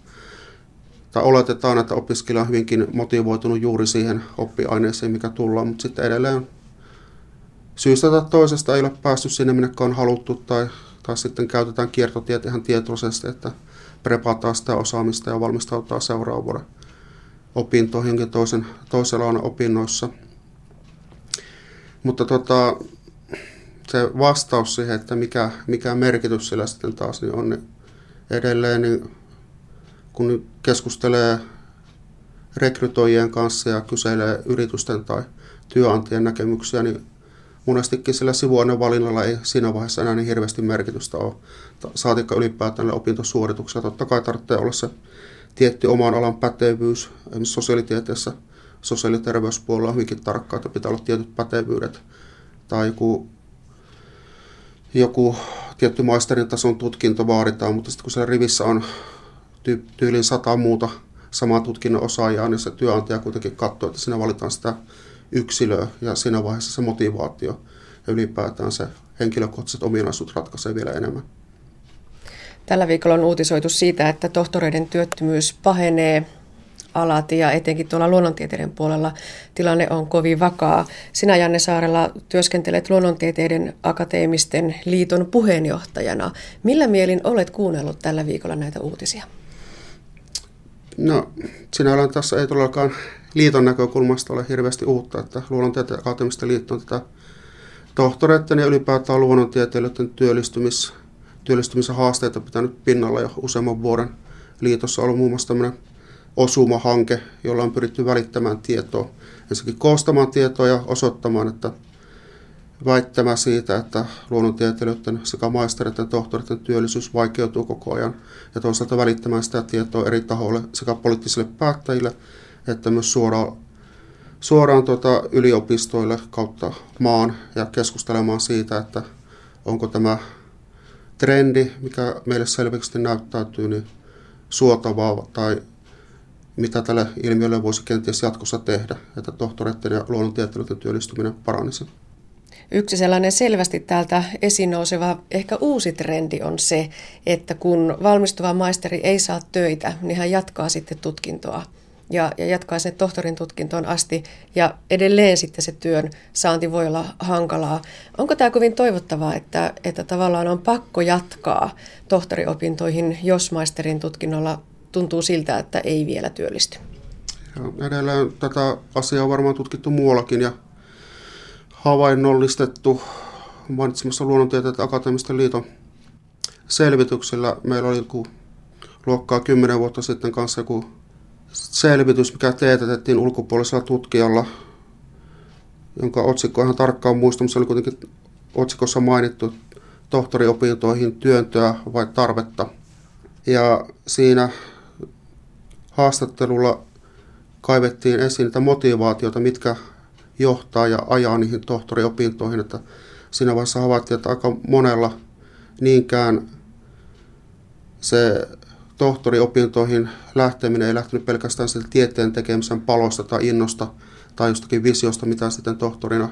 tai oletetaan, että opiskelija on hyvinkin motivoitunut juuri siihen oppiaineeseen, mikä tullaan, mutta sitten edelleen syystä tai toisesta ei ole päässyt sinne, minne on haluttu, tai, tai sitten käytetään kiertotiet ihan tietoisesti, että prepataan sitä osaamista ja valmistautuu seuraavan vuoden opintoihin toisen, toisella on opinnoissa. Mutta tota, se vastaus siihen, että mikä, mikä merkitys sillä sitten taas niin on, niin edelleen niin kun keskustelee rekrytoijien kanssa ja kyselee yritysten tai työnantajien näkemyksiä, niin monestikin sillä sivuainevalinnalla ei siinä vaiheessa enää niin hirveästi merkitystä ole. Saatikka ylipäätään opintosuorituksia. Totta kai tarvitsee olla se tietty oman alan pätevyys. Esimerkiksi sosiaalitieteessä, sosiaali- ja terveyspuolella on hyvinkin tarkkaa, että pitää olla tietyt pätevyydet. Tai joku joku tietty maisterin tason tutkinto vaaditaan, mutta sitten kun siellä rivissä on ty- tyylin sata muuta samaa tutkinnon osaajaa, niin se työnantaja kuitenkin katsoo, että siinä valitaan sitä yksilöä ja siinä vaiheessa se motivaatio ja ylipäätään se henkilökohtaiset ominaisuudet ratkaisee vielä enemmän. Tällä viikolla on uutisoitu siitä, että tohtoreiden työttömyys pahenee alati ja etenkin tuolla luonnontieteiden puolella tilanne on kovin vakaa. Sinä Janne Saarella työskentelet luonnontieteiden akateemisten liiton puheenjohtajana. Millä mielin olet kuunnellut tällä viikolla näitä uutisia? No, sinällään tässä ei todellakaan liiton näkökulmasta ole hirveästi uutta, että luonnontieteen akateemisten liitto on tätä tohtoreiden ja ylipäätään luonnontieteilijöiden työllistymis, työllistymisen haasteita pitänyt pinnalla jo useamman vuoden. Liitossa on ollut muun muassa tämmöinen Osuma-hanke, jolla on pyritty välittämään tietoa. Ensinnäkin koostamaan tietoa ja osoittamaan, että väittämä siitä, että luonnontieteilijöiden sekä maistereiden että tohtoreiden työllisyys vaikeutuu koko ajan ja toisaalta välittämään sitä tietoa eri tahoille sekä poliittisille päättäjille että myös suoraan, suoraan tuota yliopistoille kautta maan ja keskustelemaan siitä, että onko tämä trendi, mikä meille selvästi näyttäytyy, niin suotavaa tai mitä tälle ilmiölle voisi kenties jatkossa tehdä, että tohtoreiden ja luonnontieteilijöiden työllistyminen paranisi. Yksi sellainen selvästi täältä esiin nouseva ehkä uusi trendi on se, että kun valmistuva maisteri ei saa töitä, niin hän jatkaa sitten tutkintoa ja, ja jatkaa sen tohtorin tutkintoon asti ja edelleen sitten se työn saanti voi olla hankalaa. Onko tämä kovin toivottavaa, että, että tavallaan on pakko jatkaa tohtoriopintoihin, jos maisterin tutkinnolla tuntuu siltä, että ei vielä työllisty. Ja edelleen tätä asiaa on varmaan tutkittu muuallakin ja havainnollistettu mainitsemassa luonnontieteet akateemisten liiton selvityksellä. Meillä oli joku luokkaa 10 vuotta sitten kanssa joku selvitys, mikä teetätettiin ulkopuolisella tutkijalla, jonka otsikko ihan tarkkaan muista, se oli kuitenkin otsikossa mainittu tohtoriopintoihin työntöä vai tarvetta. Ja siinä haastattelulla kaivettiin esiin niitä motivaatioita, mitkä johtaa ja ajaa niihin tohtoriopintoihin. Että siinä vaiheessa havaittiin, että aika monella niinkään se tohtoriopintoihin lähteminen ei lähtenyt pelkästään sieltä tieteen tekemisen palosta tai innosta tai jostakin visiosta, mitä sitten tohtorina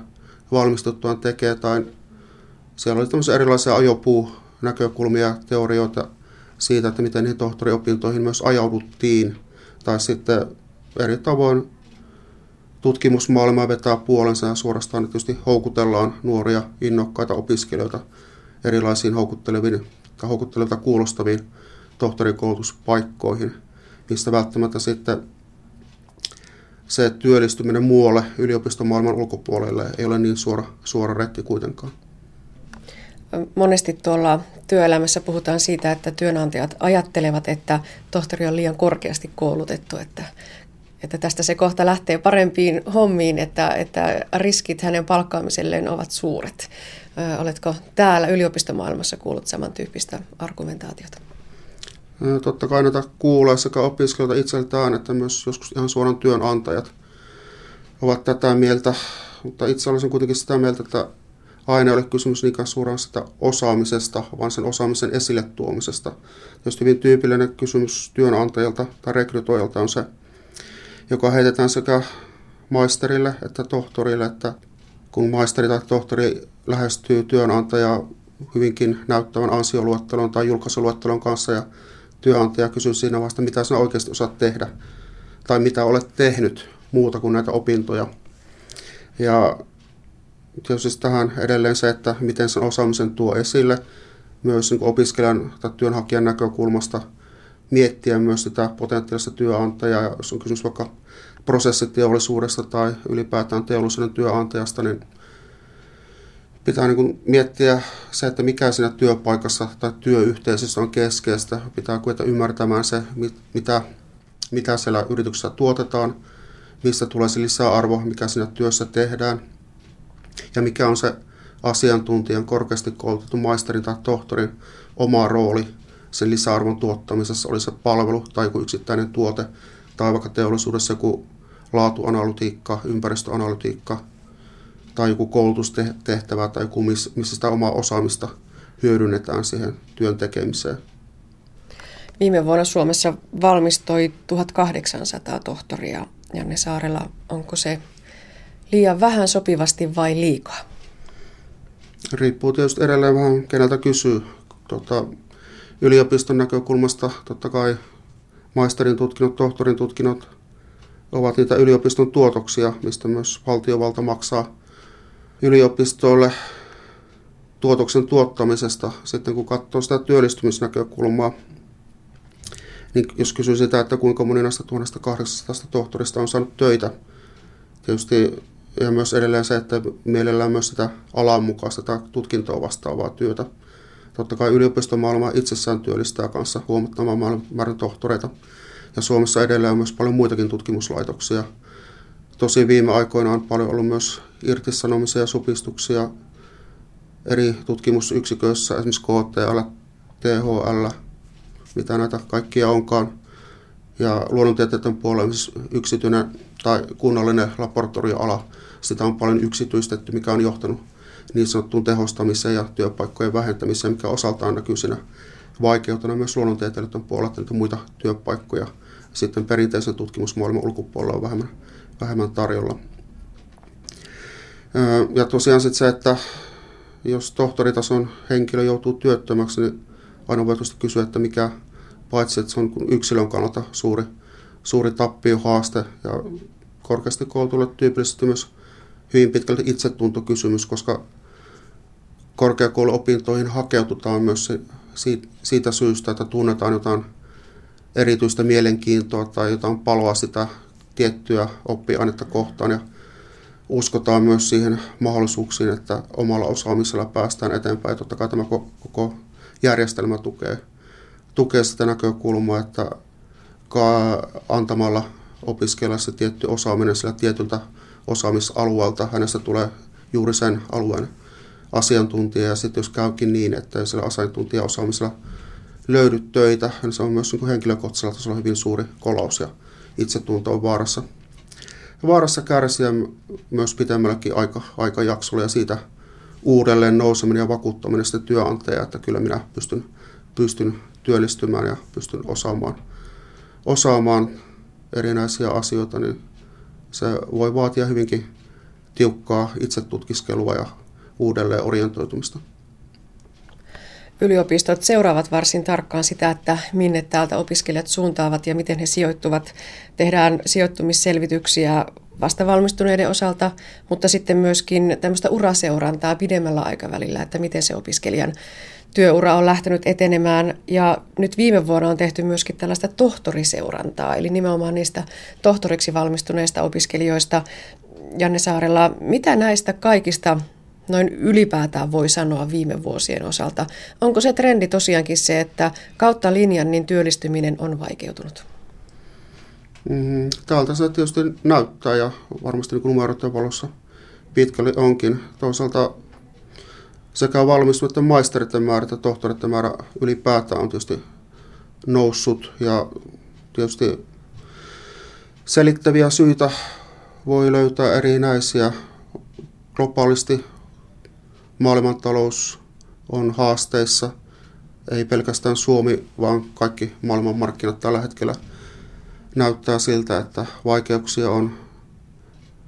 valmistuttuaan tekee. Tai siellä oli tämmöisiä erilaisia ajopuu-näkökulmia ja teorioita siitä, että miten niihin tohtoriopintoihin myös ajauduttiin tai sitten eri tavoin tutkimusmaailma vetää puolensa ja suorastaan tietysti houkutellaan nuoria innokkaita opiskelijoita erilaisiin houkutteleviin tai houkuttelevilta kuulostaviin tohtorikoulutuspaikkoihin, mistä välttämättä sitten se työllistyminen muualle yliopistomaailman ulkopuolelle ei ole niin suora, suora reitti kuitenkaan. Monesti tuolla työelämässä puhutaan siitä, että työnantajat ajattelevat, että tohtori on liian korkeasti koulutettu, että, että tästä se kohta lähtee parempiin hommiin, että, että riskit hänen palkkaamiselleen ovat suuret. Oletko täällä yliopistomaailmassa kuullut samantyyppistä argumentaatiota? Totta kai näitä kuulee sekä opiskelijoita itseltään että myös joskus ihan suoraan työnantajat ovat tätä mieltä, mutta itse olisin kuitenkin sitä mieltä, että aina ole kysymys niinkään suoraan sitä osaamisesta, vaan sen osaamisen esille tuomisesta. Jos hyvin tyypillinen kysymys työnantajalta tai rekrytoijalta on se, joka heitetään sekä maisterille että tohtorille, että kun maisteri tai tohtori lähestyy työnantajaa hyvinkin näyttävän ansioluettelon tai julkaisuluettelon kanssa ja työnantaja kysyy siinä vasta, mitä sinä oikeasti osaat tehdä tai mitä olet tehnyt muuta kuin näitä opintoja. Ja tietysti siis tähän edelleen se, että miten sen osaamisen tuo esille myös niin opiskelijan tai työnhakijan näkökulmasta miettiä myös sitä potentiaalista työnantajaa. Jos on kysymys vaikka prosessiteollisuudesta tai ylipäätään teollisuuden työnantajasta, niin pitää niin miettiä se, että mikä siinä työpaikassa tai työyhteisössä on keskeistä. Pitää kyetä ymmärtämään se, mitä, mitä siellä yrityksessä tuotetaan, mistä tulee se lisäarvo, mikä siinä työssä tehdään ja mikä on se asiantuntijan korkeasti koulutettu maisterin tai tohtorin oma rooli sen lisäarvon tuottamisessa, oli se palvelu tai joku yksittäinen tuote tai vaikka teollisuudessa joku laatuanalytiikka, ympäristöanalytiikka, tai joku koulutustehtävä tai joku, missä sitä omaa osaamista hyödynnetään siihen työn tekemiseen. Viime vuonna Suomessa valmistui 1800 tohtoria. Janne Saarella, onko se liian vähän sopivasti vai liikaa? Riippuu tietysti edelleen vähän keneltä kysyy. Tota, yliopiston näkökulmasta totta kai maisterin tutkinnot, tohtorin tutkinnot ovat niitä yliopiston tuotoksia, mistä myös valtiovalta maksaa yliopistoille tuotoksen tuottamisesta. Sitten kun katsoo sitä työllistymisnäkökulmaa, niin jos kysyy sitä, että kuinka moni näistä 1800 tohtorista on saanut töitä, tietysti ja myös edelleen se, että mielellään myös sitä alan mukaista tai tutkintoa vastaavaa työtä. Totta kai yliopistomaailma itsessään työllistää kanssa huomattavan määrän tohtoreita. Ja Suomessa edelleen on myös paljon muitakin tutkimuslaitoksia. Tosi viime aikoina on paljon ollut myös irtisanomisia ja supistuksia eri tutkimusyksiköissä, esimerkiksi KTL, THL, mitä näitä kaikkia onkaan. Ja luonnontieteiden puolella yksityinen tai kunnallinen laboratorioala, sitä on paljon yksityistetty, mikä on johtanut niin sanottuun tehostamiseen ja työpaikkojen vähentämiseen, mikä osaltaan näkyy siinä vaikeutena myös luonnontieteilijöiden puolella että muita työpaikkoja. Sitten perinteisen tutkimusmaailman ulkopuolella on vähemmän, vähemmän tarjolla. Ja tosiaan sitten se, että jos tohtoritason henkilö joutuu työttömäksi, niin aina voi kysyä, että mikä, paitsi että se on yksilön kannalta suuri, suuri tappio, haaste ja korkeasti koulutulle tyypillisesti myös hyvin pitkälti itsetuntokysymys, koska korkeakouluopintoihin hakeututaan myös siitä syystä, että tunnetaan jotain erityistä mielenkiintoa tai jotain paloa sitä tiettyä oppiainetta kohtaan ja uskotaan myös siihen mahdollisuuksiin, että omalla osaamisella päästään eteenpäin. Totta kai tämä koko järjestelmä tukee, tukee sitä näkökulmaa, että antamalla opiskella se tietty osaaminen sillä tietyltä osaamisalueelta, hänestä tulee juuri sen alueen asiantuntija. Ja sitten jos käykin niin, että sillä asiantuntijaosaamisella löydy töitä, niin se on myös niin henkilökohtaisella tasolla hyvin suuri kolaus ja itsetunto on vaarassa vaarassa kärsiä myös pitemmälläkin aika, aikajaksolla ja siitä uudelleen nouseminen ja vakuuttaminen sitten työnantaja, että kyllä minä pystyn, pystyn työllistymään ja pystyn osaamaan, osaamaan erinäisiä asioita, niin se voi vaatia hyvinkin tiukkaa itsetutkiskelua ja uudelleen orientoitumista yliopistot seuraavat varsin tarkkaan sitä, että minne täältä opiskelijat suuntaavat ja miten he sijoittuvat. Tehdään sijoittumisselvityksiä vastavalmistuneiden osalta, mutta sitten myöskin tämmöistä uraseurantaa pidemmällä aikavälillä, että miten se opiskelijan työura on lähtenyt etenemään ja nyt viime vuonna on tehty myöskin tällaista tohtoriseurantaa, eli nimenomaan niistä tohtoriksi valmistuneista opiskelijoista. Janne Saarella, mitä näistä kaikista noin ylipäätään voi sanoa viime vuosien osalta? Onko se trendi tosiaankin se, että kautta linjan niin työllistyminen on vaikeutunut? Mm, täältä se tietysti näyttää ja varmasti niin numeroiden valossa pitkälle onkin. Toisaalta sekä valmistuneiden maisteritten määrä että tohtoritten määrä ylipäätään on tietysti noussut. Ja tietysti selittäviä syitä voi löytää erinäisiä. Globaalisti maailmantalous on haasteissa, ei pelkästään Suomi, vaan kaikki maailmanmarkkinat tällä hetkellä näyttää siltä, että vaikeuksia on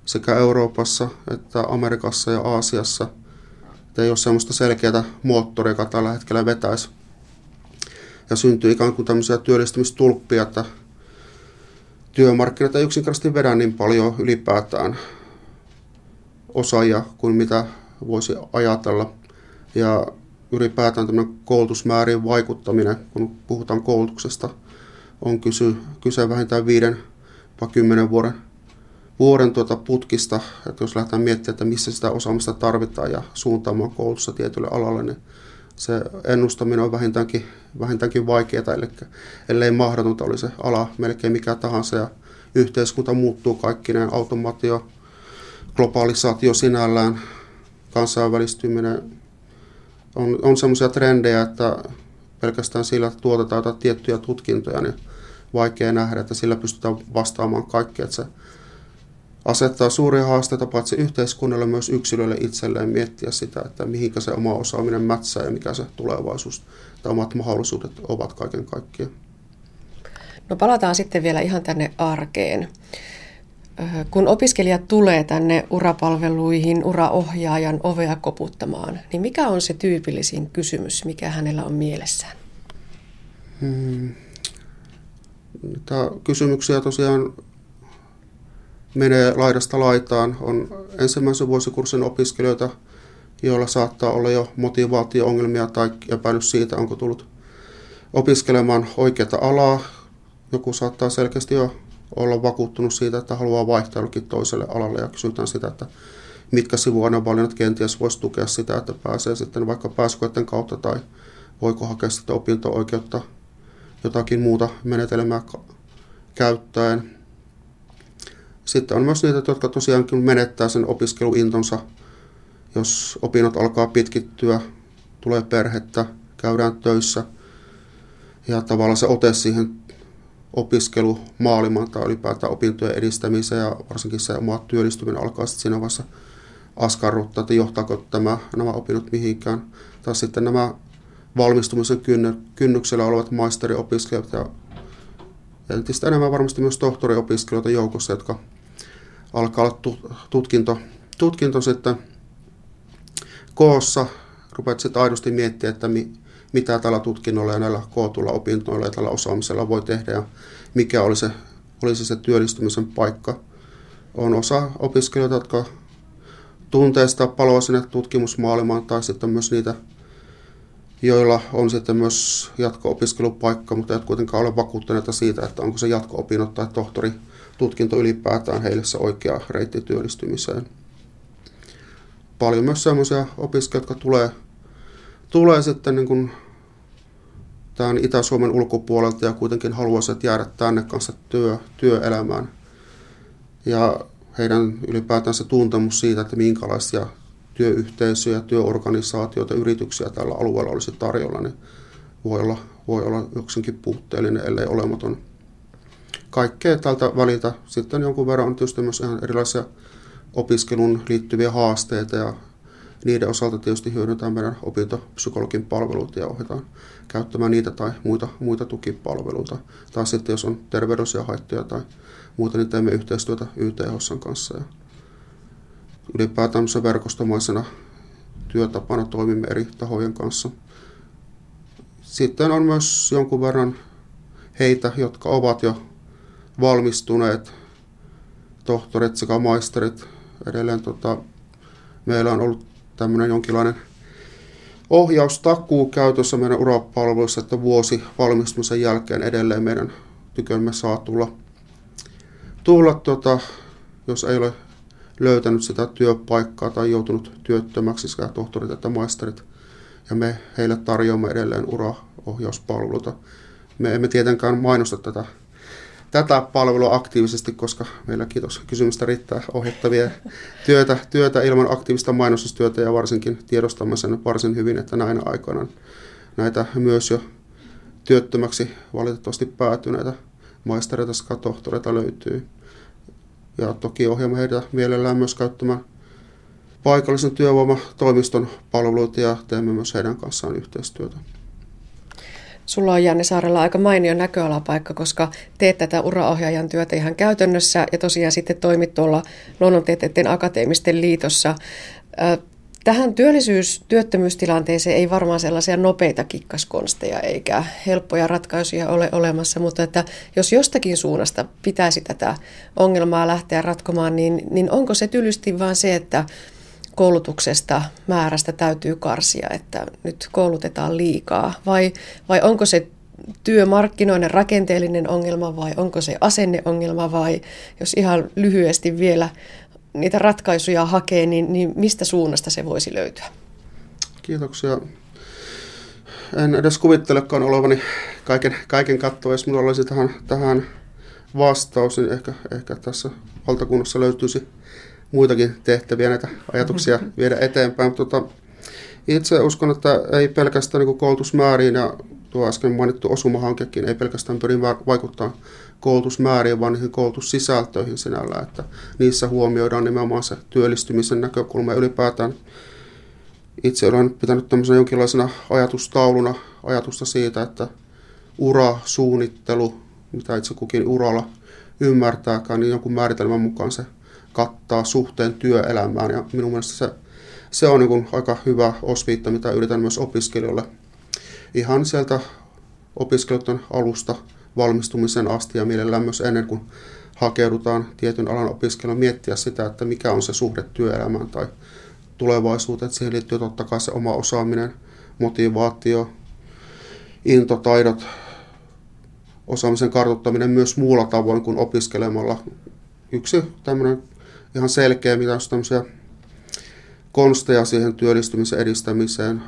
sekä Euroopassa että Amerikassa ja Aasiassa – ei ole semmoista selkeää moottoria, joka tällä hetkellä vetäisi. Ja syntyy ikään kuin tämmöisiä työllistymistulppia, että työmarkkinat ei yksinkertaisesti vedä niin paljon ylipäätään osaajia kuin mitä voisi ajatella. Ja ylipäätään tämmöinen koulutusmäärien vaikuttaminen, kun puhutaan koulutuksesta, on kyse vähintään viiden vai kymmenen vuoden vuoden tuota putkista, että jos lähdetään miettimään, että missä sitä osaamista tarvitaan ja suuntaamaan koulutusta tietylle alalle, niin se ennustaminen on vähintäänkin, vähintäänkin vaikeaa, eli ellei mahdotonta oli se ala melkein mikä tahansa ja yhteiskunta muuttuu kaikkineen, automaatio, globalisaatio sinällään, kansainvälistyminen, on, on semmoisia trendejä, että pelkästään sillä, että tuotetaan jotain tiettyjä tutkintoja, niin vaikea nähdä, että sillä pystytään vastaamaan kaikkea, että se asettaa suuria haasteita paitsi yhteiskunnalle myös yksilölle itselleen miettiä sitä, että mihinkä se oma osaaminen mätsää ja mikä se tulevaisuus tai omat mahdollisuudet ovat kaiken kaikkiaan. No palataan sitten vielä ihan tänne arkeen. Kun opiskelija tulee tänne urapalveluihin uraohjaajan ovea koputtamaan, niin mikä on se tyypillisin kysymys, mikä hänellä on mielessään? Hmm. Tämä kysymyksiä tosiaan menee laidasta laitaan. On ensimmäisen vuosikurssin opiskelijoita, joilla saattaa olla jo motivaatio-ongelmia tai epäilys siitä, onko tullut opiskelemaan oikeata alaa. Joku saattaa selkeästi jo olla vakuuttunut siitä, että haluaa vaihtaa jollekin toiselle alalle ja kysytään sitä, että mitkä sivuainevalinnat kenties voisi tukea sitä, että pääsee sitten vaikka pääsykoiden kautta tai voiko hakea sitten opinto-oikeutta jotakin muuta menetelmää käyttäen. Sitten on myös niitä, jotka tosiaankin menettää sen opiskeluintonsa, jos opinnot alkaa pitkittyä, tulee perhettä, käydään töissä ja tavallaan se ote siihen opiskelu maailmaan tai ylipäätään opintojen edistämiseen ja varsinkin se oma työllistyminen alkaa sitten siinä vaiheessa askarruttaa, että johtaako tämä, nämä opinnot mihinkään. Tai sitten nämä valmistumisen kynnyksellä olevat maisteriopiskelijat ja entistä enemmän varmasti myös tohtoriopiskelijoita joukossa, jotka alkaa olla tutkinto, tutkinto sitten koossa. Rupeat sitten aidosti miettiä, että mi, mitä tällä tutkinnolla ja näillä kootulla opintoilla ja tällä osaamisella voi tehdä ja mikä oli se, olisi se työllistymisen paikka. On osa opiskelijoita, jotka tuntee sitä paloa sinne tutkimusmaailmaan tai sitten myös niitä, joilla on sitten myös jatko-opiskelupaikka, mutta eivät kuitenkaan ole vakuuttuneita siitä, että onko se jatko-opinnot tai tohtori tutkinto ylipäätään heille se oikea reitti työllistymiseen. Paljon myös sellaisia opiskelijoita, jotka tulee, tulee sitten niin kuin tämän Itä-Suomen ulkopuolelta ja kuitenkin haluaisivat jäädä tänne kanssa työ, työelämään. Ja heidän ylipäätään se tuntemus siitä, että minkälaisia työyhteisöjä, työorganisaatioita, yrityksiä tällä alueella olisi tarjolla, niin voi olla, voi olla yksinkin puutteellinen, ellei olematon kaikkea tältä väliltä. Sitten jonkun verran on tietysti myös ihan erilaisia opiskelun liittyviä haasteita ja niiden osalta tietysti hyödyntää meidän opintopsykologin palveluita ja ohjataan käyttämään niitä tai muita, muita tukipalveluita. Tai sitten jos on terveydellisiä haittoja tai muuta, niin teemme yhteistyötä YTHSn kanssa. Ja ylipäätään verkostomaisena työtapana toimimme eri tahojen kanssa. Sitten on myös jonkun verran heitä, jotka ovat jo valmistuneet tohtorit sekä maisterit. Edelleen tota, meillä on ollut tämmöinen jonkinlainen ohjaustakuu käytössä meidän urapalveluissa, että vuosi valmistumisen jälkeen edelleen meidän tykömme saa tulla, tulla tota, jos ei ole löytänyt sitä työpaikkaa tai joutunut työttömäksi sekä tohtorit että maisterit. Ja me heille tarjoamme edelleen uraohjauspalveluita. Me emme tietenkään mainosta tätä, tätä palvelua aktiivisesti, koska meillä kiitos kysymystä riittää ohjattavia työtä, työtä ilman aktiivista mainostustyötä ja varsinkin tiedostamme sen varsin hyvin, että näinä aikoina näitä myös jo työttömäksi valitettavasti päätyneitä maistereita sekä tohtoreita löytyy. Ja toki ohjaamme heitä mielellään myös käyttämään paikallisen työvoimatoimiston palveluita ja teemme myös heidän kanssaan yhteistyötä. Sulla on Janne Saarella aika mainio näköalapaikka, koska teet tätä uraohjaajan työtä ihan käytännössä ja tosiaan sitten toimit tuolla Luonnontieteiden akateemisten liitossa. Tähän työllisyys- työttömyystilanteeseen ei varmaan sellaisia nopeita kikkaskonsteja eikä helppoja ratkaisuja ole olemassa, mutta että jos jostakin suunnasta pitäisi tätä ongelmaa lähteä ratkomaan, niin, niin onko se tylysti vain se, että koulutuksesta, määrästä täytyy karsia, että nyt koulutetaan liikaa? Vai, vai onko se työmarkkinoiden rakenteellinen ongelma vai onko se asenneongelma vai jos ihan lyhyesti vielä niitä ratkaisuja hakee, niin, niin mistä suunnasta se voisi löytyä? Kiitoksia. En edes kuvittelekaan olevani kaiken, kaiken kattoa, jos minulla olisi tähän, tähän vastaus, niin ehkä, ehkä tässä valtakunnassa löytyisi muitakin tehtäviä näitä ajatuksia viedä eteenpäin. Mutta tota, itse uskon, että ei pelkästään niin koulutusmääriin ja tuo äsken mainittu osumahankekin ei pelkästään pyri vaikuttaa koulutusmääriin, vaan niihin koulutussisältöihin sinällä, että niissä huomioidaan nimenomaan se työllistymisen näkökulma ja ylipäätään itse olen pitänyt tämmöisenä jonkinlaisena ajatustauluna ajatusta siitä, että urasuunnittelu, mitä itse kukin uralla ymmärtääkään, niin jonkun määritelmän mukaan se kattaa suhteen työelämään ja minun mielestä se, se on niin aika hyvä osviitta, mitä yritän myös opiskelijoille ihan sieltä opiskeluiden alusta valmistumisen asti ja mielellään myös ennen kuin hakeudutaan tietyn alan opiskelua miettiä sitä, että mikä on se suhde työelämään tai tulevaisuuteen. Siihen liittyy totta kai se oma osaaminen, motivaatio, intotaidot, osaamisen kartoittaminen myös muulla tavoin kuin opiskelemalla. Yksi tämmöinen ihan selkeä, mitä on tämmöisiä konsteja siihen työllistymisen edistämiseen.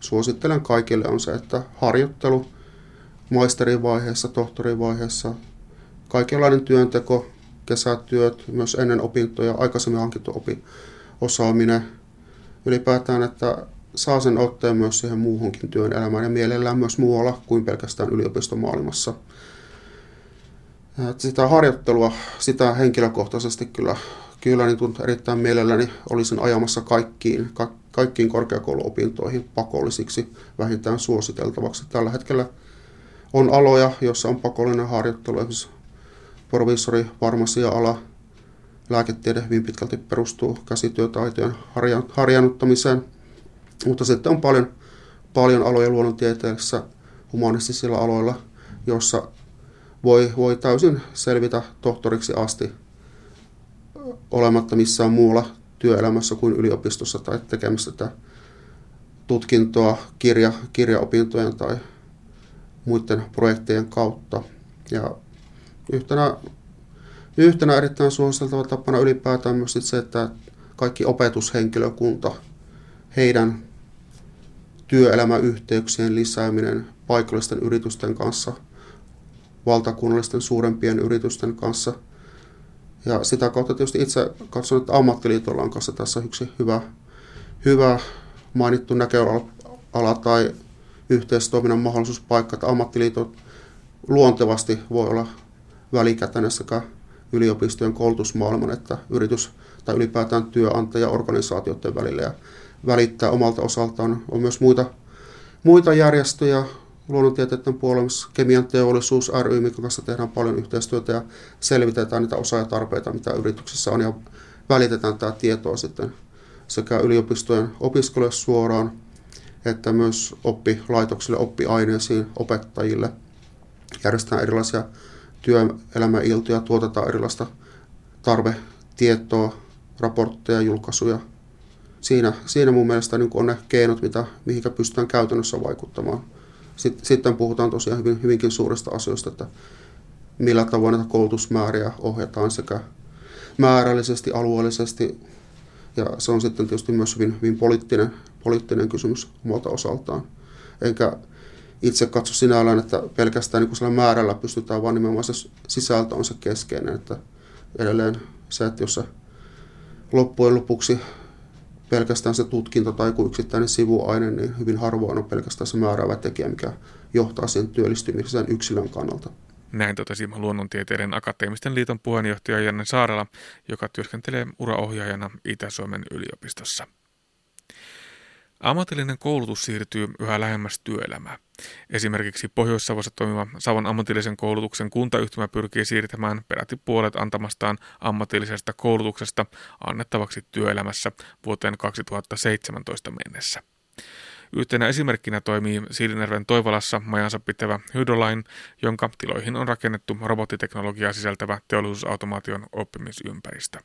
Suosittelen kaikille on se, että harjoittelu maisterin vaiheessa, tohtorin vaiheessa, kaikenlainen työnteko, kesätyöt, myös ennen opintoja, aikaisemmin hankittu opi, osaaminen, ylipäätään, että saa sen otteen myös siihen muuhunkin työn elämään ja mielellään myös muualla kuin pelkästään yliopistomaailmassa. Sitä harjoittelua, sitä henkilökohtaisesti kyllä kyllä niin erittäin mielelläni olisin ajamassa kaikkiin, ka, kaikkiin korkeakouluopintoihin pakollisiksi, vähintään suositeltavaksi. Tällä hetkellä on aloja, joissa on pakollinen harjoittelu, esimerkiksi provisori, farmasia-ala, lääketiede hyvin pitkälti perustuu käsityötaitojen harjanuttamiseen, mutta sitten on paljon, paljon aloja luonnontieteellisessä humanistisilla aloilla, joissa voi, voi täysin selvitä tohtoriksi asti olematta missään muulla työelämässä kuin yliopistossa tai tekemässä tätä tutkintoa kirja, kirjaopintojen tai muiden projektien kautta. Ja yhtenä, yhtenä erittäin suositeltava tapana ylipäätään myös se, että kaikki opetushenkilökunta, heidän työelämäyhteyksien lisääminen paikallisten yritysten kanssa, valtakunnallisten suurempien yritysten kanssa – ja sitä kautta tietysti itse katson, että ammattiliitolla on kanssa tässä yksi hyvä, hyvä mainittu näköala tai yhteistoiminnan mahdollisuuspaikka, että ammattiliitot luontevasti voi olla välikätäinen sekä yliopistojen koulutusmaailman että yritys- tai ylipäätään työnantajaorganisaatioiden välillä ja välittää omalta osaltaan. On myös muita, muita järjestöjä, luonnontieteiden puolella, kemian teollisuus ry, minkä kanssa tehdään paljon yhteistyötä ja selvitetään niitä osaajatarpeita, mitä yrityksissä on ja välitetään tämä tietoa sitten sekä yliopistojen opiskelijoille suoraan, että myös oppilaitoksille, oppiaineisiin, opettajille. Järjestetään erilaisia työelämäiltoja, tuotetaan erilaista tarve tietoa, raportteja, julkaisuja. Siinä, siinä mun mielestä niin on ne keinot, mitä, mihinkä pystytään käytännössä vaikuttamaan. Sitten puhutaan tosiaan hyvin, hyvinkin suurista asioista, että millä tavoin näitä koulutusmääriä ohjataan sekä määrällisesti, alueellisesti. Ja se on sitten tietysti myös hyvin, hyvin poliittinen, poliittinen kysymys omalta osaltaan. Enkä itse katso sinällään, että pelkästään niin sillä määrällä pystytään, vaan nimenomaan se sisältö on se keskeinen. Että edelleen se, että jos se loppujen lopuksi pelkästään se tutkinto tai joku yksittäinen sivuaine, niin hyvin harvoin on pelkästään se määräävä tekijä, mikä johtaa siihen työllistymiseen yksilön kannalta. Näin totesi Luonnontieteiden akateemisten liiton puheenjohtaja Janne Saarela, joka työskentelee uraohjaajana Itä-Suomen yliopistossa. Ammatillinen koulutus siirtyy yhä lähemmäs työelämää. Esimerkiksi Pohjois-Savossa toimiva Savon ammatillisen koulutuksen kuntayhtymä pyrkii siirtämään peräti puolet antamastaan ammatillisesta koulutuksesta annettavaksi työelämässä vuoteen 2017 mennessä. Yhtenä esimerkkinä toimii Siilinjärven Toivalassa majansa pitävä Hydroline, jonka tiloihin on rakennettu robottiteknologiaa sisältävä teollisuusautomaation oppimisympäristö.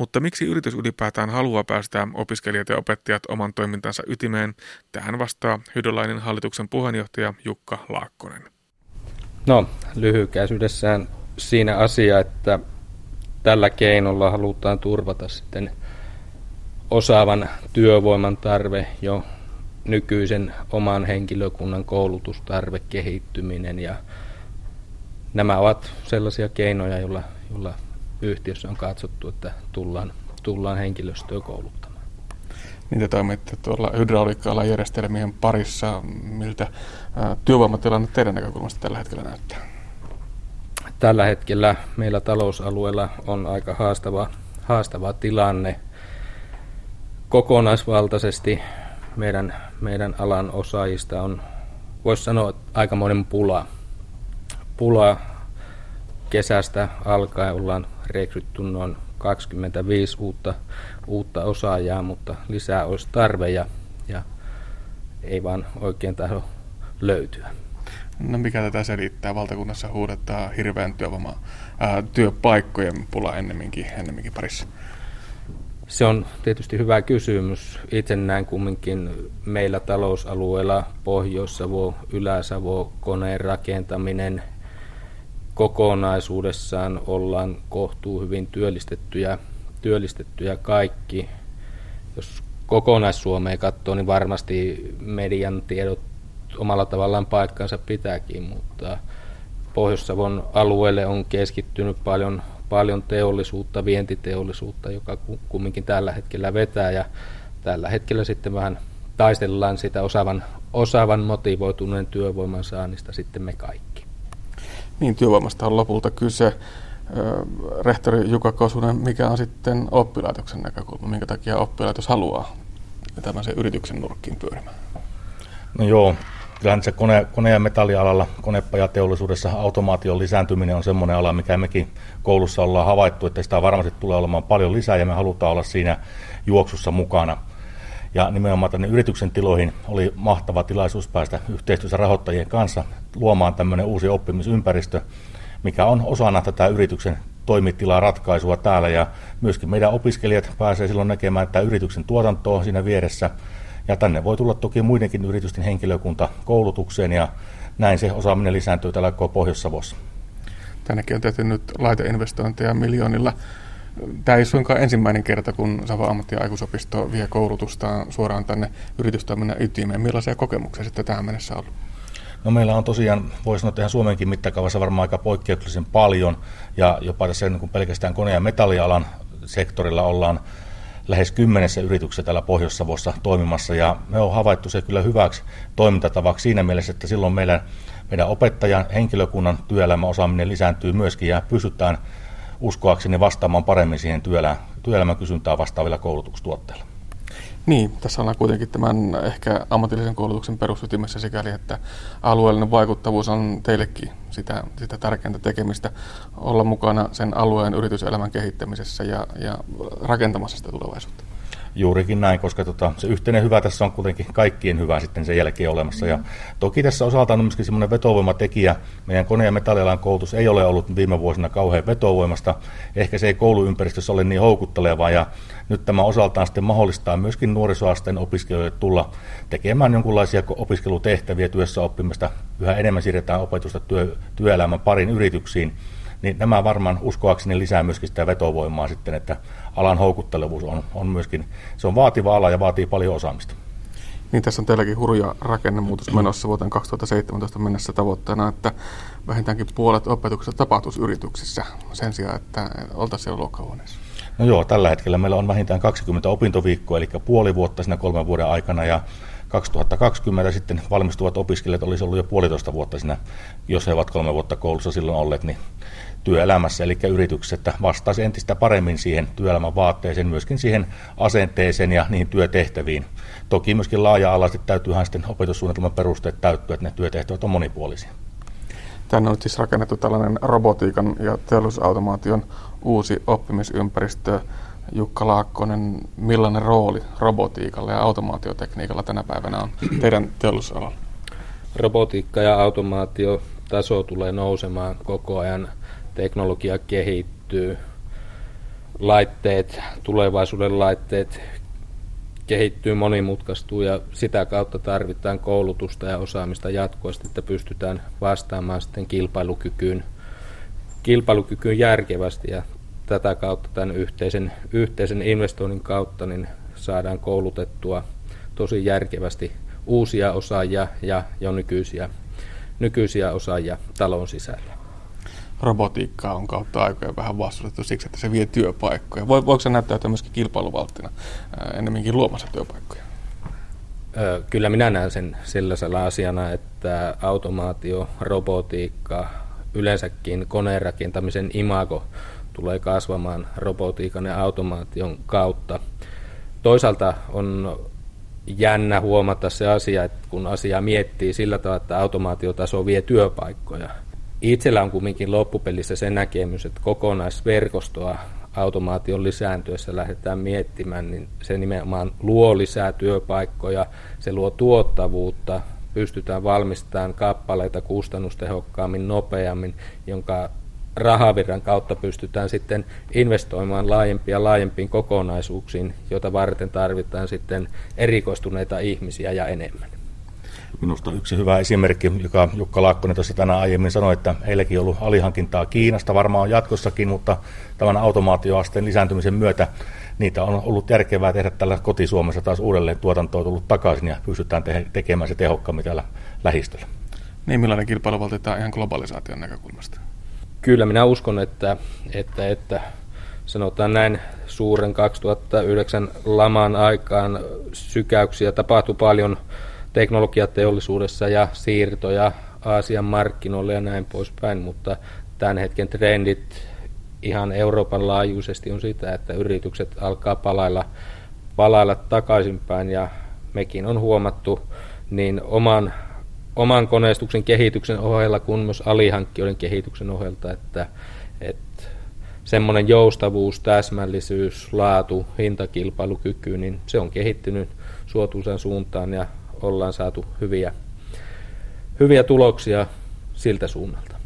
Mutta miksi yritys ylipäätään haluaa päästää opiskelijat ja opettajat oman toimintansa ytimeen? Tähän vastaa Hydrolainen hallituksen puheenjohtaja Jukka Laakkonen. No, lyhykäisyydessään siinä asia, että tällä keinolla halutaan turvata sitten osaavan työvoiman tarve jo nykyisen oman henkilökunnan koulutustarve, kehittyminen ja nämä ovat sellaisia keinoja, joilla, joilla yhtiössä on katsottu, että tullaan, tullaan henkilöstöä kouluttamaan. Niitä toimitte tuolla hydrauliikka järjestelmien parissa. Miltä työvoimatilanne teidän näkökulmasta tällä hetkellä näyttää? Tällä hetkellä meillä talousalueella on aika haastava, haastava tilanne. Kokonaisvaltaisesti meidän, meidän alan osaajista on, voisi sanoa, aikamoinen pula. Pula kesästä alkaen ollaan rekrytty noin 25 uutta, uutta osaajaa, mutta lisää olisi tarve ja, ja ei vaan oikein tahdo löytyä. No mikä tätä selittää? Valtakunnassa huudetaan hirveän työvoima, ää, työpaikkojen pula ennemminkin, ennemminkin parissa. Se on tietysti hyvä kysymys. Itse näen kumminkin meillä talousalueella Pohjois-Savo, Ylä-Savo, koneen rakentaminen – kokonaisuudessaan ollaan kohtuu hyvin työllistettyjä, työllistettyjä kaikki. Jos kokonaissuomea katsoo, niin varmasti median tiedot omalla tavallaan paikkansa pitääkin, mutta Pohjois-Savon alueelle on keskittynyt paljon, paljon teollisuutta, vientiteollisuutta, joka kumminkin tällä hetkellä vetää ja tällä hetkellä sitten vähän taistellaan sitä osaavan, osaavan motivoituneen työvoiman saannista sitten me kaikki. Niin, työvoimasta on lopulta kyse. Rehtori Juka Kosunen, mikä on sitten oppilaitoksen näkökulma? Minkä takia oppilaitos haluaa tämmöisen yrityksen nurkkiin pyörimään? No joo, kyllähän se kone, kone- ja metallialalla, konepajateollisuudessa automaation lisääntyminen on semmoinen ala, mikä mekin koulussa ollaan havaittu, että sitä varmasti tulee olemaan paljon lisää ja me halutaan olla siinä juoksussa mukana. Ja nimenomaan tänne yrityksen tiloihin oli mahtava tilaisuus päästä yhteistyössä rahoittajien kanssa luomaan tämmöinen uusi oppimisympäristö, mikä on osana tätä yrityksen toimitilaratkaisua täällä ja myöskin meidän opiskelijat pääsee silloin näkemään että yrityksen tuotantoa siinä vieressä ja tänne voi tulla toki muidenkin yritysten henkilökunta koulutukseen ja näin se osaaminen lisääntyy täällä Pohjois-Savossa. Tännekin on tehty nyt laiteinvestointeja miljoonilla Tämä ei suinkaan ensimmäinen kerta, kun Savo ammatti- ja aikuisopisto vie koulutustaan suoraan tänne yritystoiminnan ytimeen. Millaisia kokemuksia sitten tähän mennessä on ollut? No meillä on tosiaan, voisi sanoa, ihan Suomenkin mittakaavassa varmaan aika poikkeuksellisen paljon, ja jopa tässä niin kuin pelkästään kone- ja metallialan sektorilla ollaan lähes kymmenessä yrityksessä täällä Pohjois-Savossa toimimassa, ja me on havaittu se kyllä hyväksi toimintatavaksi siinä mielessä, että silloin meidän, meidän opettajan henkilökunnan työelämäosaaminen lisääntyy myöskin, ja pystytään uskoakseni vastaamaan paremmin siihen työelämän, työelämän kysyntää vastaavilla koulutustuotteilla. Niin, tässä ollaan kuitenkin tämän ehkä ammatillisen koulutuksen perusytimessä sikäli, että alueellinen vaikuttavuus on teillekin sitä, sitä tärkeintä tekemistä, olla mukana sen alueen yrityselämän kehittämisessä ja, ja rakentamassa sitä tulevaisuutta. Juurikin näin, koska tota, se yhteinen hyvä tässä on kuitenkin kaikkien hyvä sitten sen jälkeen olemassa. Ja toki tässä osaltaan on myöskin semmoinen vetovoimatekijä. Meidän kone- ja metallialan koulutus ei ole ollut viime vuosina kauhean vetovoimasta. Ehkä se ei kouluympäristössä ole niin houkuttelevaa ja nyt tämä osaltaan sitten mahdollistaa myöskin nuorisoasteen opiskelijoille tulla tekemään jonkinlaisia opiskelutehtäviä työssä oppimista. Yhä enemmän siirretään opetusta työ, työelämän parin yrityksiin niin nämä varmaan uskoakseni lisää myöskin sitä vetovoimaa sitten, että alan houkuttelevuus on, on myöskin, se on vaativa ala ja vaatii paljon osaamista. Niin tässä on teilläkin hurja rakennemuutos menossa vuoteen 2017 mennessä tavoitteena, että vähintäänkin puolet opetuksesta tapahtuisi yrityksissä sen sijaan, että oltaisiin siellä luokkahuoneessa. No joo, tällä hetkellä meillä on vähintään 20 opintoviikkoa, eli puoli vuotta siinä kolmen vuoden aikana, ja 2020 sitten valmistuvat opiskelijat olisi ollut jo puolitoista vuotta siinä, jos he ovat kolme vuotta koulussa silloin olleet, niin työelämässä, eli yrityksessä, että vastaisi entistä paremmin siihen työelämän vaatteeseen, myöskin siihen asenteeseen ja niihin työtehtäviin. Toki myöskin laaja-alaisesti täytyyhän sitten opetussuunnitelman perusteet täyttyä, että ne työtehtävät on monipuolisia. Tänne on siis rakennettu tällainen robotiikan ja teollisuusautomaation uusi oppimisympäristö. Jukka Laakkonen, millainen rooli robotiikalla ja automaatiotekniikalla tänä päivänä on teidän teollisuusalalla? Robotiikka ja automaatio taso tulee nousemaan koko ajan teknologia kehittyy, laitteet, tulevaisuuden laitteet kehittyy, monimutkaistuu ja sitä kautta tarvitaan koulutusta ja osaamista jatkuvasti, että pystytään vastaamaan sitten kilpailukykyyn, kilpailukykyyn järkevästi ja tätä kautta tämän yhteisen, yhteisen investoinnin kautta niin saadaan koulutettua tosi järkevästi uusia osaajia ja jo nykyisiä, nykyisiä osaajia talon sisällä robotiikkaa on kautta aikojen vähän vastustettu siksi, että se vie työpaikkoja. Voiko se näyttäytyä myöskin kilpailuvalttina ennemminkin luomassa työpaikkoja? Kyllä minä näen sen sellaisella asiana, että automaatio, robotiikka, yleensäkin koneen rakentamisen imago tulee kasvamaan robotiikan ja automaation kautta. Toisaalta on jännä huomata se asia, että kun asiaa miettii sillä tavalla, että automaatiotaso vie työpaikkoja – Itsellä on kumminkin loppupelissä se näkemys, että kokonaisverkostoa automaation lisääntyessä lähdetään miettimään, niin se nimenomaan luo lisää työpaikkoja, se luo tuottavuutta, pystytään valmistamaan kappaleita kustannustehokkaammin, nopeammin, jonka rahavirran kautta pystytään sitten investoimaan laajempia laajempiin kokonaisuuksiin, joita varten tarvitaan sitten erikoistuneita ihmisiä ja enemmän. Minusta yksi hyvä esimerkki, joka Jukka Laakkonen tuossa tänään aiemmin sanoi, että heilläkin on ollut alihankintaa Kiinasta varmaan jatkossakin, mutta tämän automaatioasteen lisääntymisen myötä niitä on ollut järkevää tehdä tällä kotisuomessa taas uudelleen tuotantoa tullut takaisin ja pystytään te- tekemään se tehokkaammin täällä lähistöllä. Niin, millainen kilpailuvalti tämä ihan globalisaation näkökulmasta? Kyllä minä uskon, että, että, että sanotaan näin suuren 2009 laman aikaan sykäyksiä tapahtui paljon – teknologiateollisuudessa ja siirtoja Aasian markkinoille ja näin poispäin, mutta tämän hetken trendit ihan Euroopan laajuisesti on sitä, että yritykset alkaa palailla, palailla takaisinpäin ja mekin on huomattu niin oman, oman koneistuksen kehityksen ohella kuin myös alihankkijoiden kehityksen ohjelta, että, että semmoinen joustavuus, täsmällisyys, laatu, hintakilpailukyky, niin se on kehittynyt suotuisan suuntaan ja ollaan saatu hyviä, hyviä tuloksia siltä suunnalta.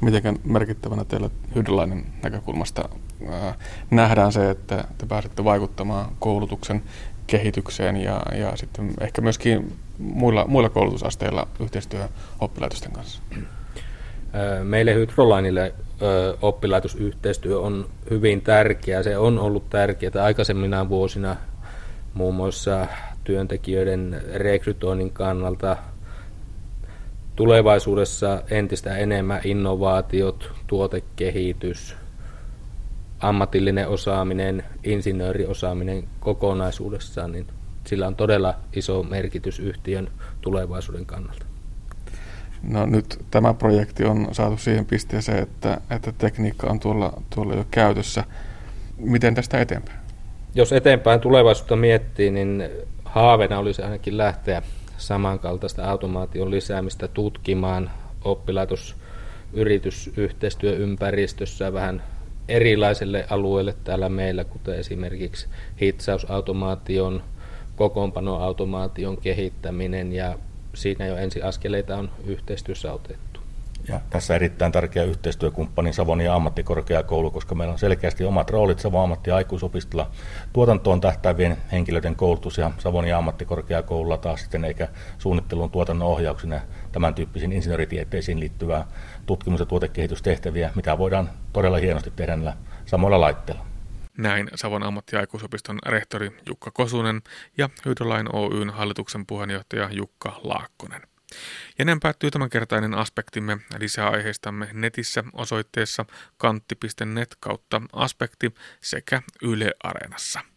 Miten merkittävänä teillä Hydralainen näkökulmasta ää, nähdään se, että te pääsette vaikuttamaan koulutuksen kehitykseen ja, ja sitten ehkä myöskin muilla, muilla koulutusasteilla yhteistyö oppilaitosten kanssa? Meille Hydrolainille oppilaitosyhteistyö on hyvin tärkeää. Se on ollut tärkeää aikaisemmina vuosina muun muassa työntekijöiden rekrytoinnin kannalta tulevaisuudessa entistä enemmän innovaatiot, tuotekehitys, ammatillinen osaaminen, insinööriosaaminen kokonaisuudessaan, niin sillä on todella iso merkitys yhtiön tulevaisuuden kannalta. No nyt tämä projekti on saatu siihen pisteeseen, että, että tekniikka on tuolla, tuolla jo käytössä. Miten tästä eteenpäin? Jos eteenpäin tulevaisuutta miettii, niin haaveena olisi ainakin lähteä samankaltaista automaation lisäämistä tutkimaan oppilaitos yritysyhteistyöympäristössä vähän erilaisille alueille täällä meillä, kuten esimerkiksi hitsausautomaation, kokoonpanoautomaation kehittäminen ja siinä jo ensiaskeleita on yhteistyössä otettu. Ja tässä erittäin tärkeä yhteistyökumppani Savonia ammattikorkeakoulu, koska meillä on selkeästi omat roolit Savon ammatti- ja aikuisopistolla tuotantoon tähtäävien henkilöiden koulutus ja Savonia ammattikorkeakoululla taas sitten eikä suunnittelun tuotannon ohjauksena tämän tyyppisiin insinööritieteisiin liittyvää tutkimus- ja tuotekehitystehtäviä, mitä voidaan todella hienosti tehdä näillä samoilla laitteilla. Näin Savon ammattiaikuisopiston rehtori Jukka Kosunen ja Hydrolain Oyn hallituksen puheenjohtaja Jukka Laakkonen. Ja näin päättyy tämänkertainen aspektimme. Lisää aiheistamme netissä osoitteessa kantti.net kautta aspekti sekä Yle Areenassa.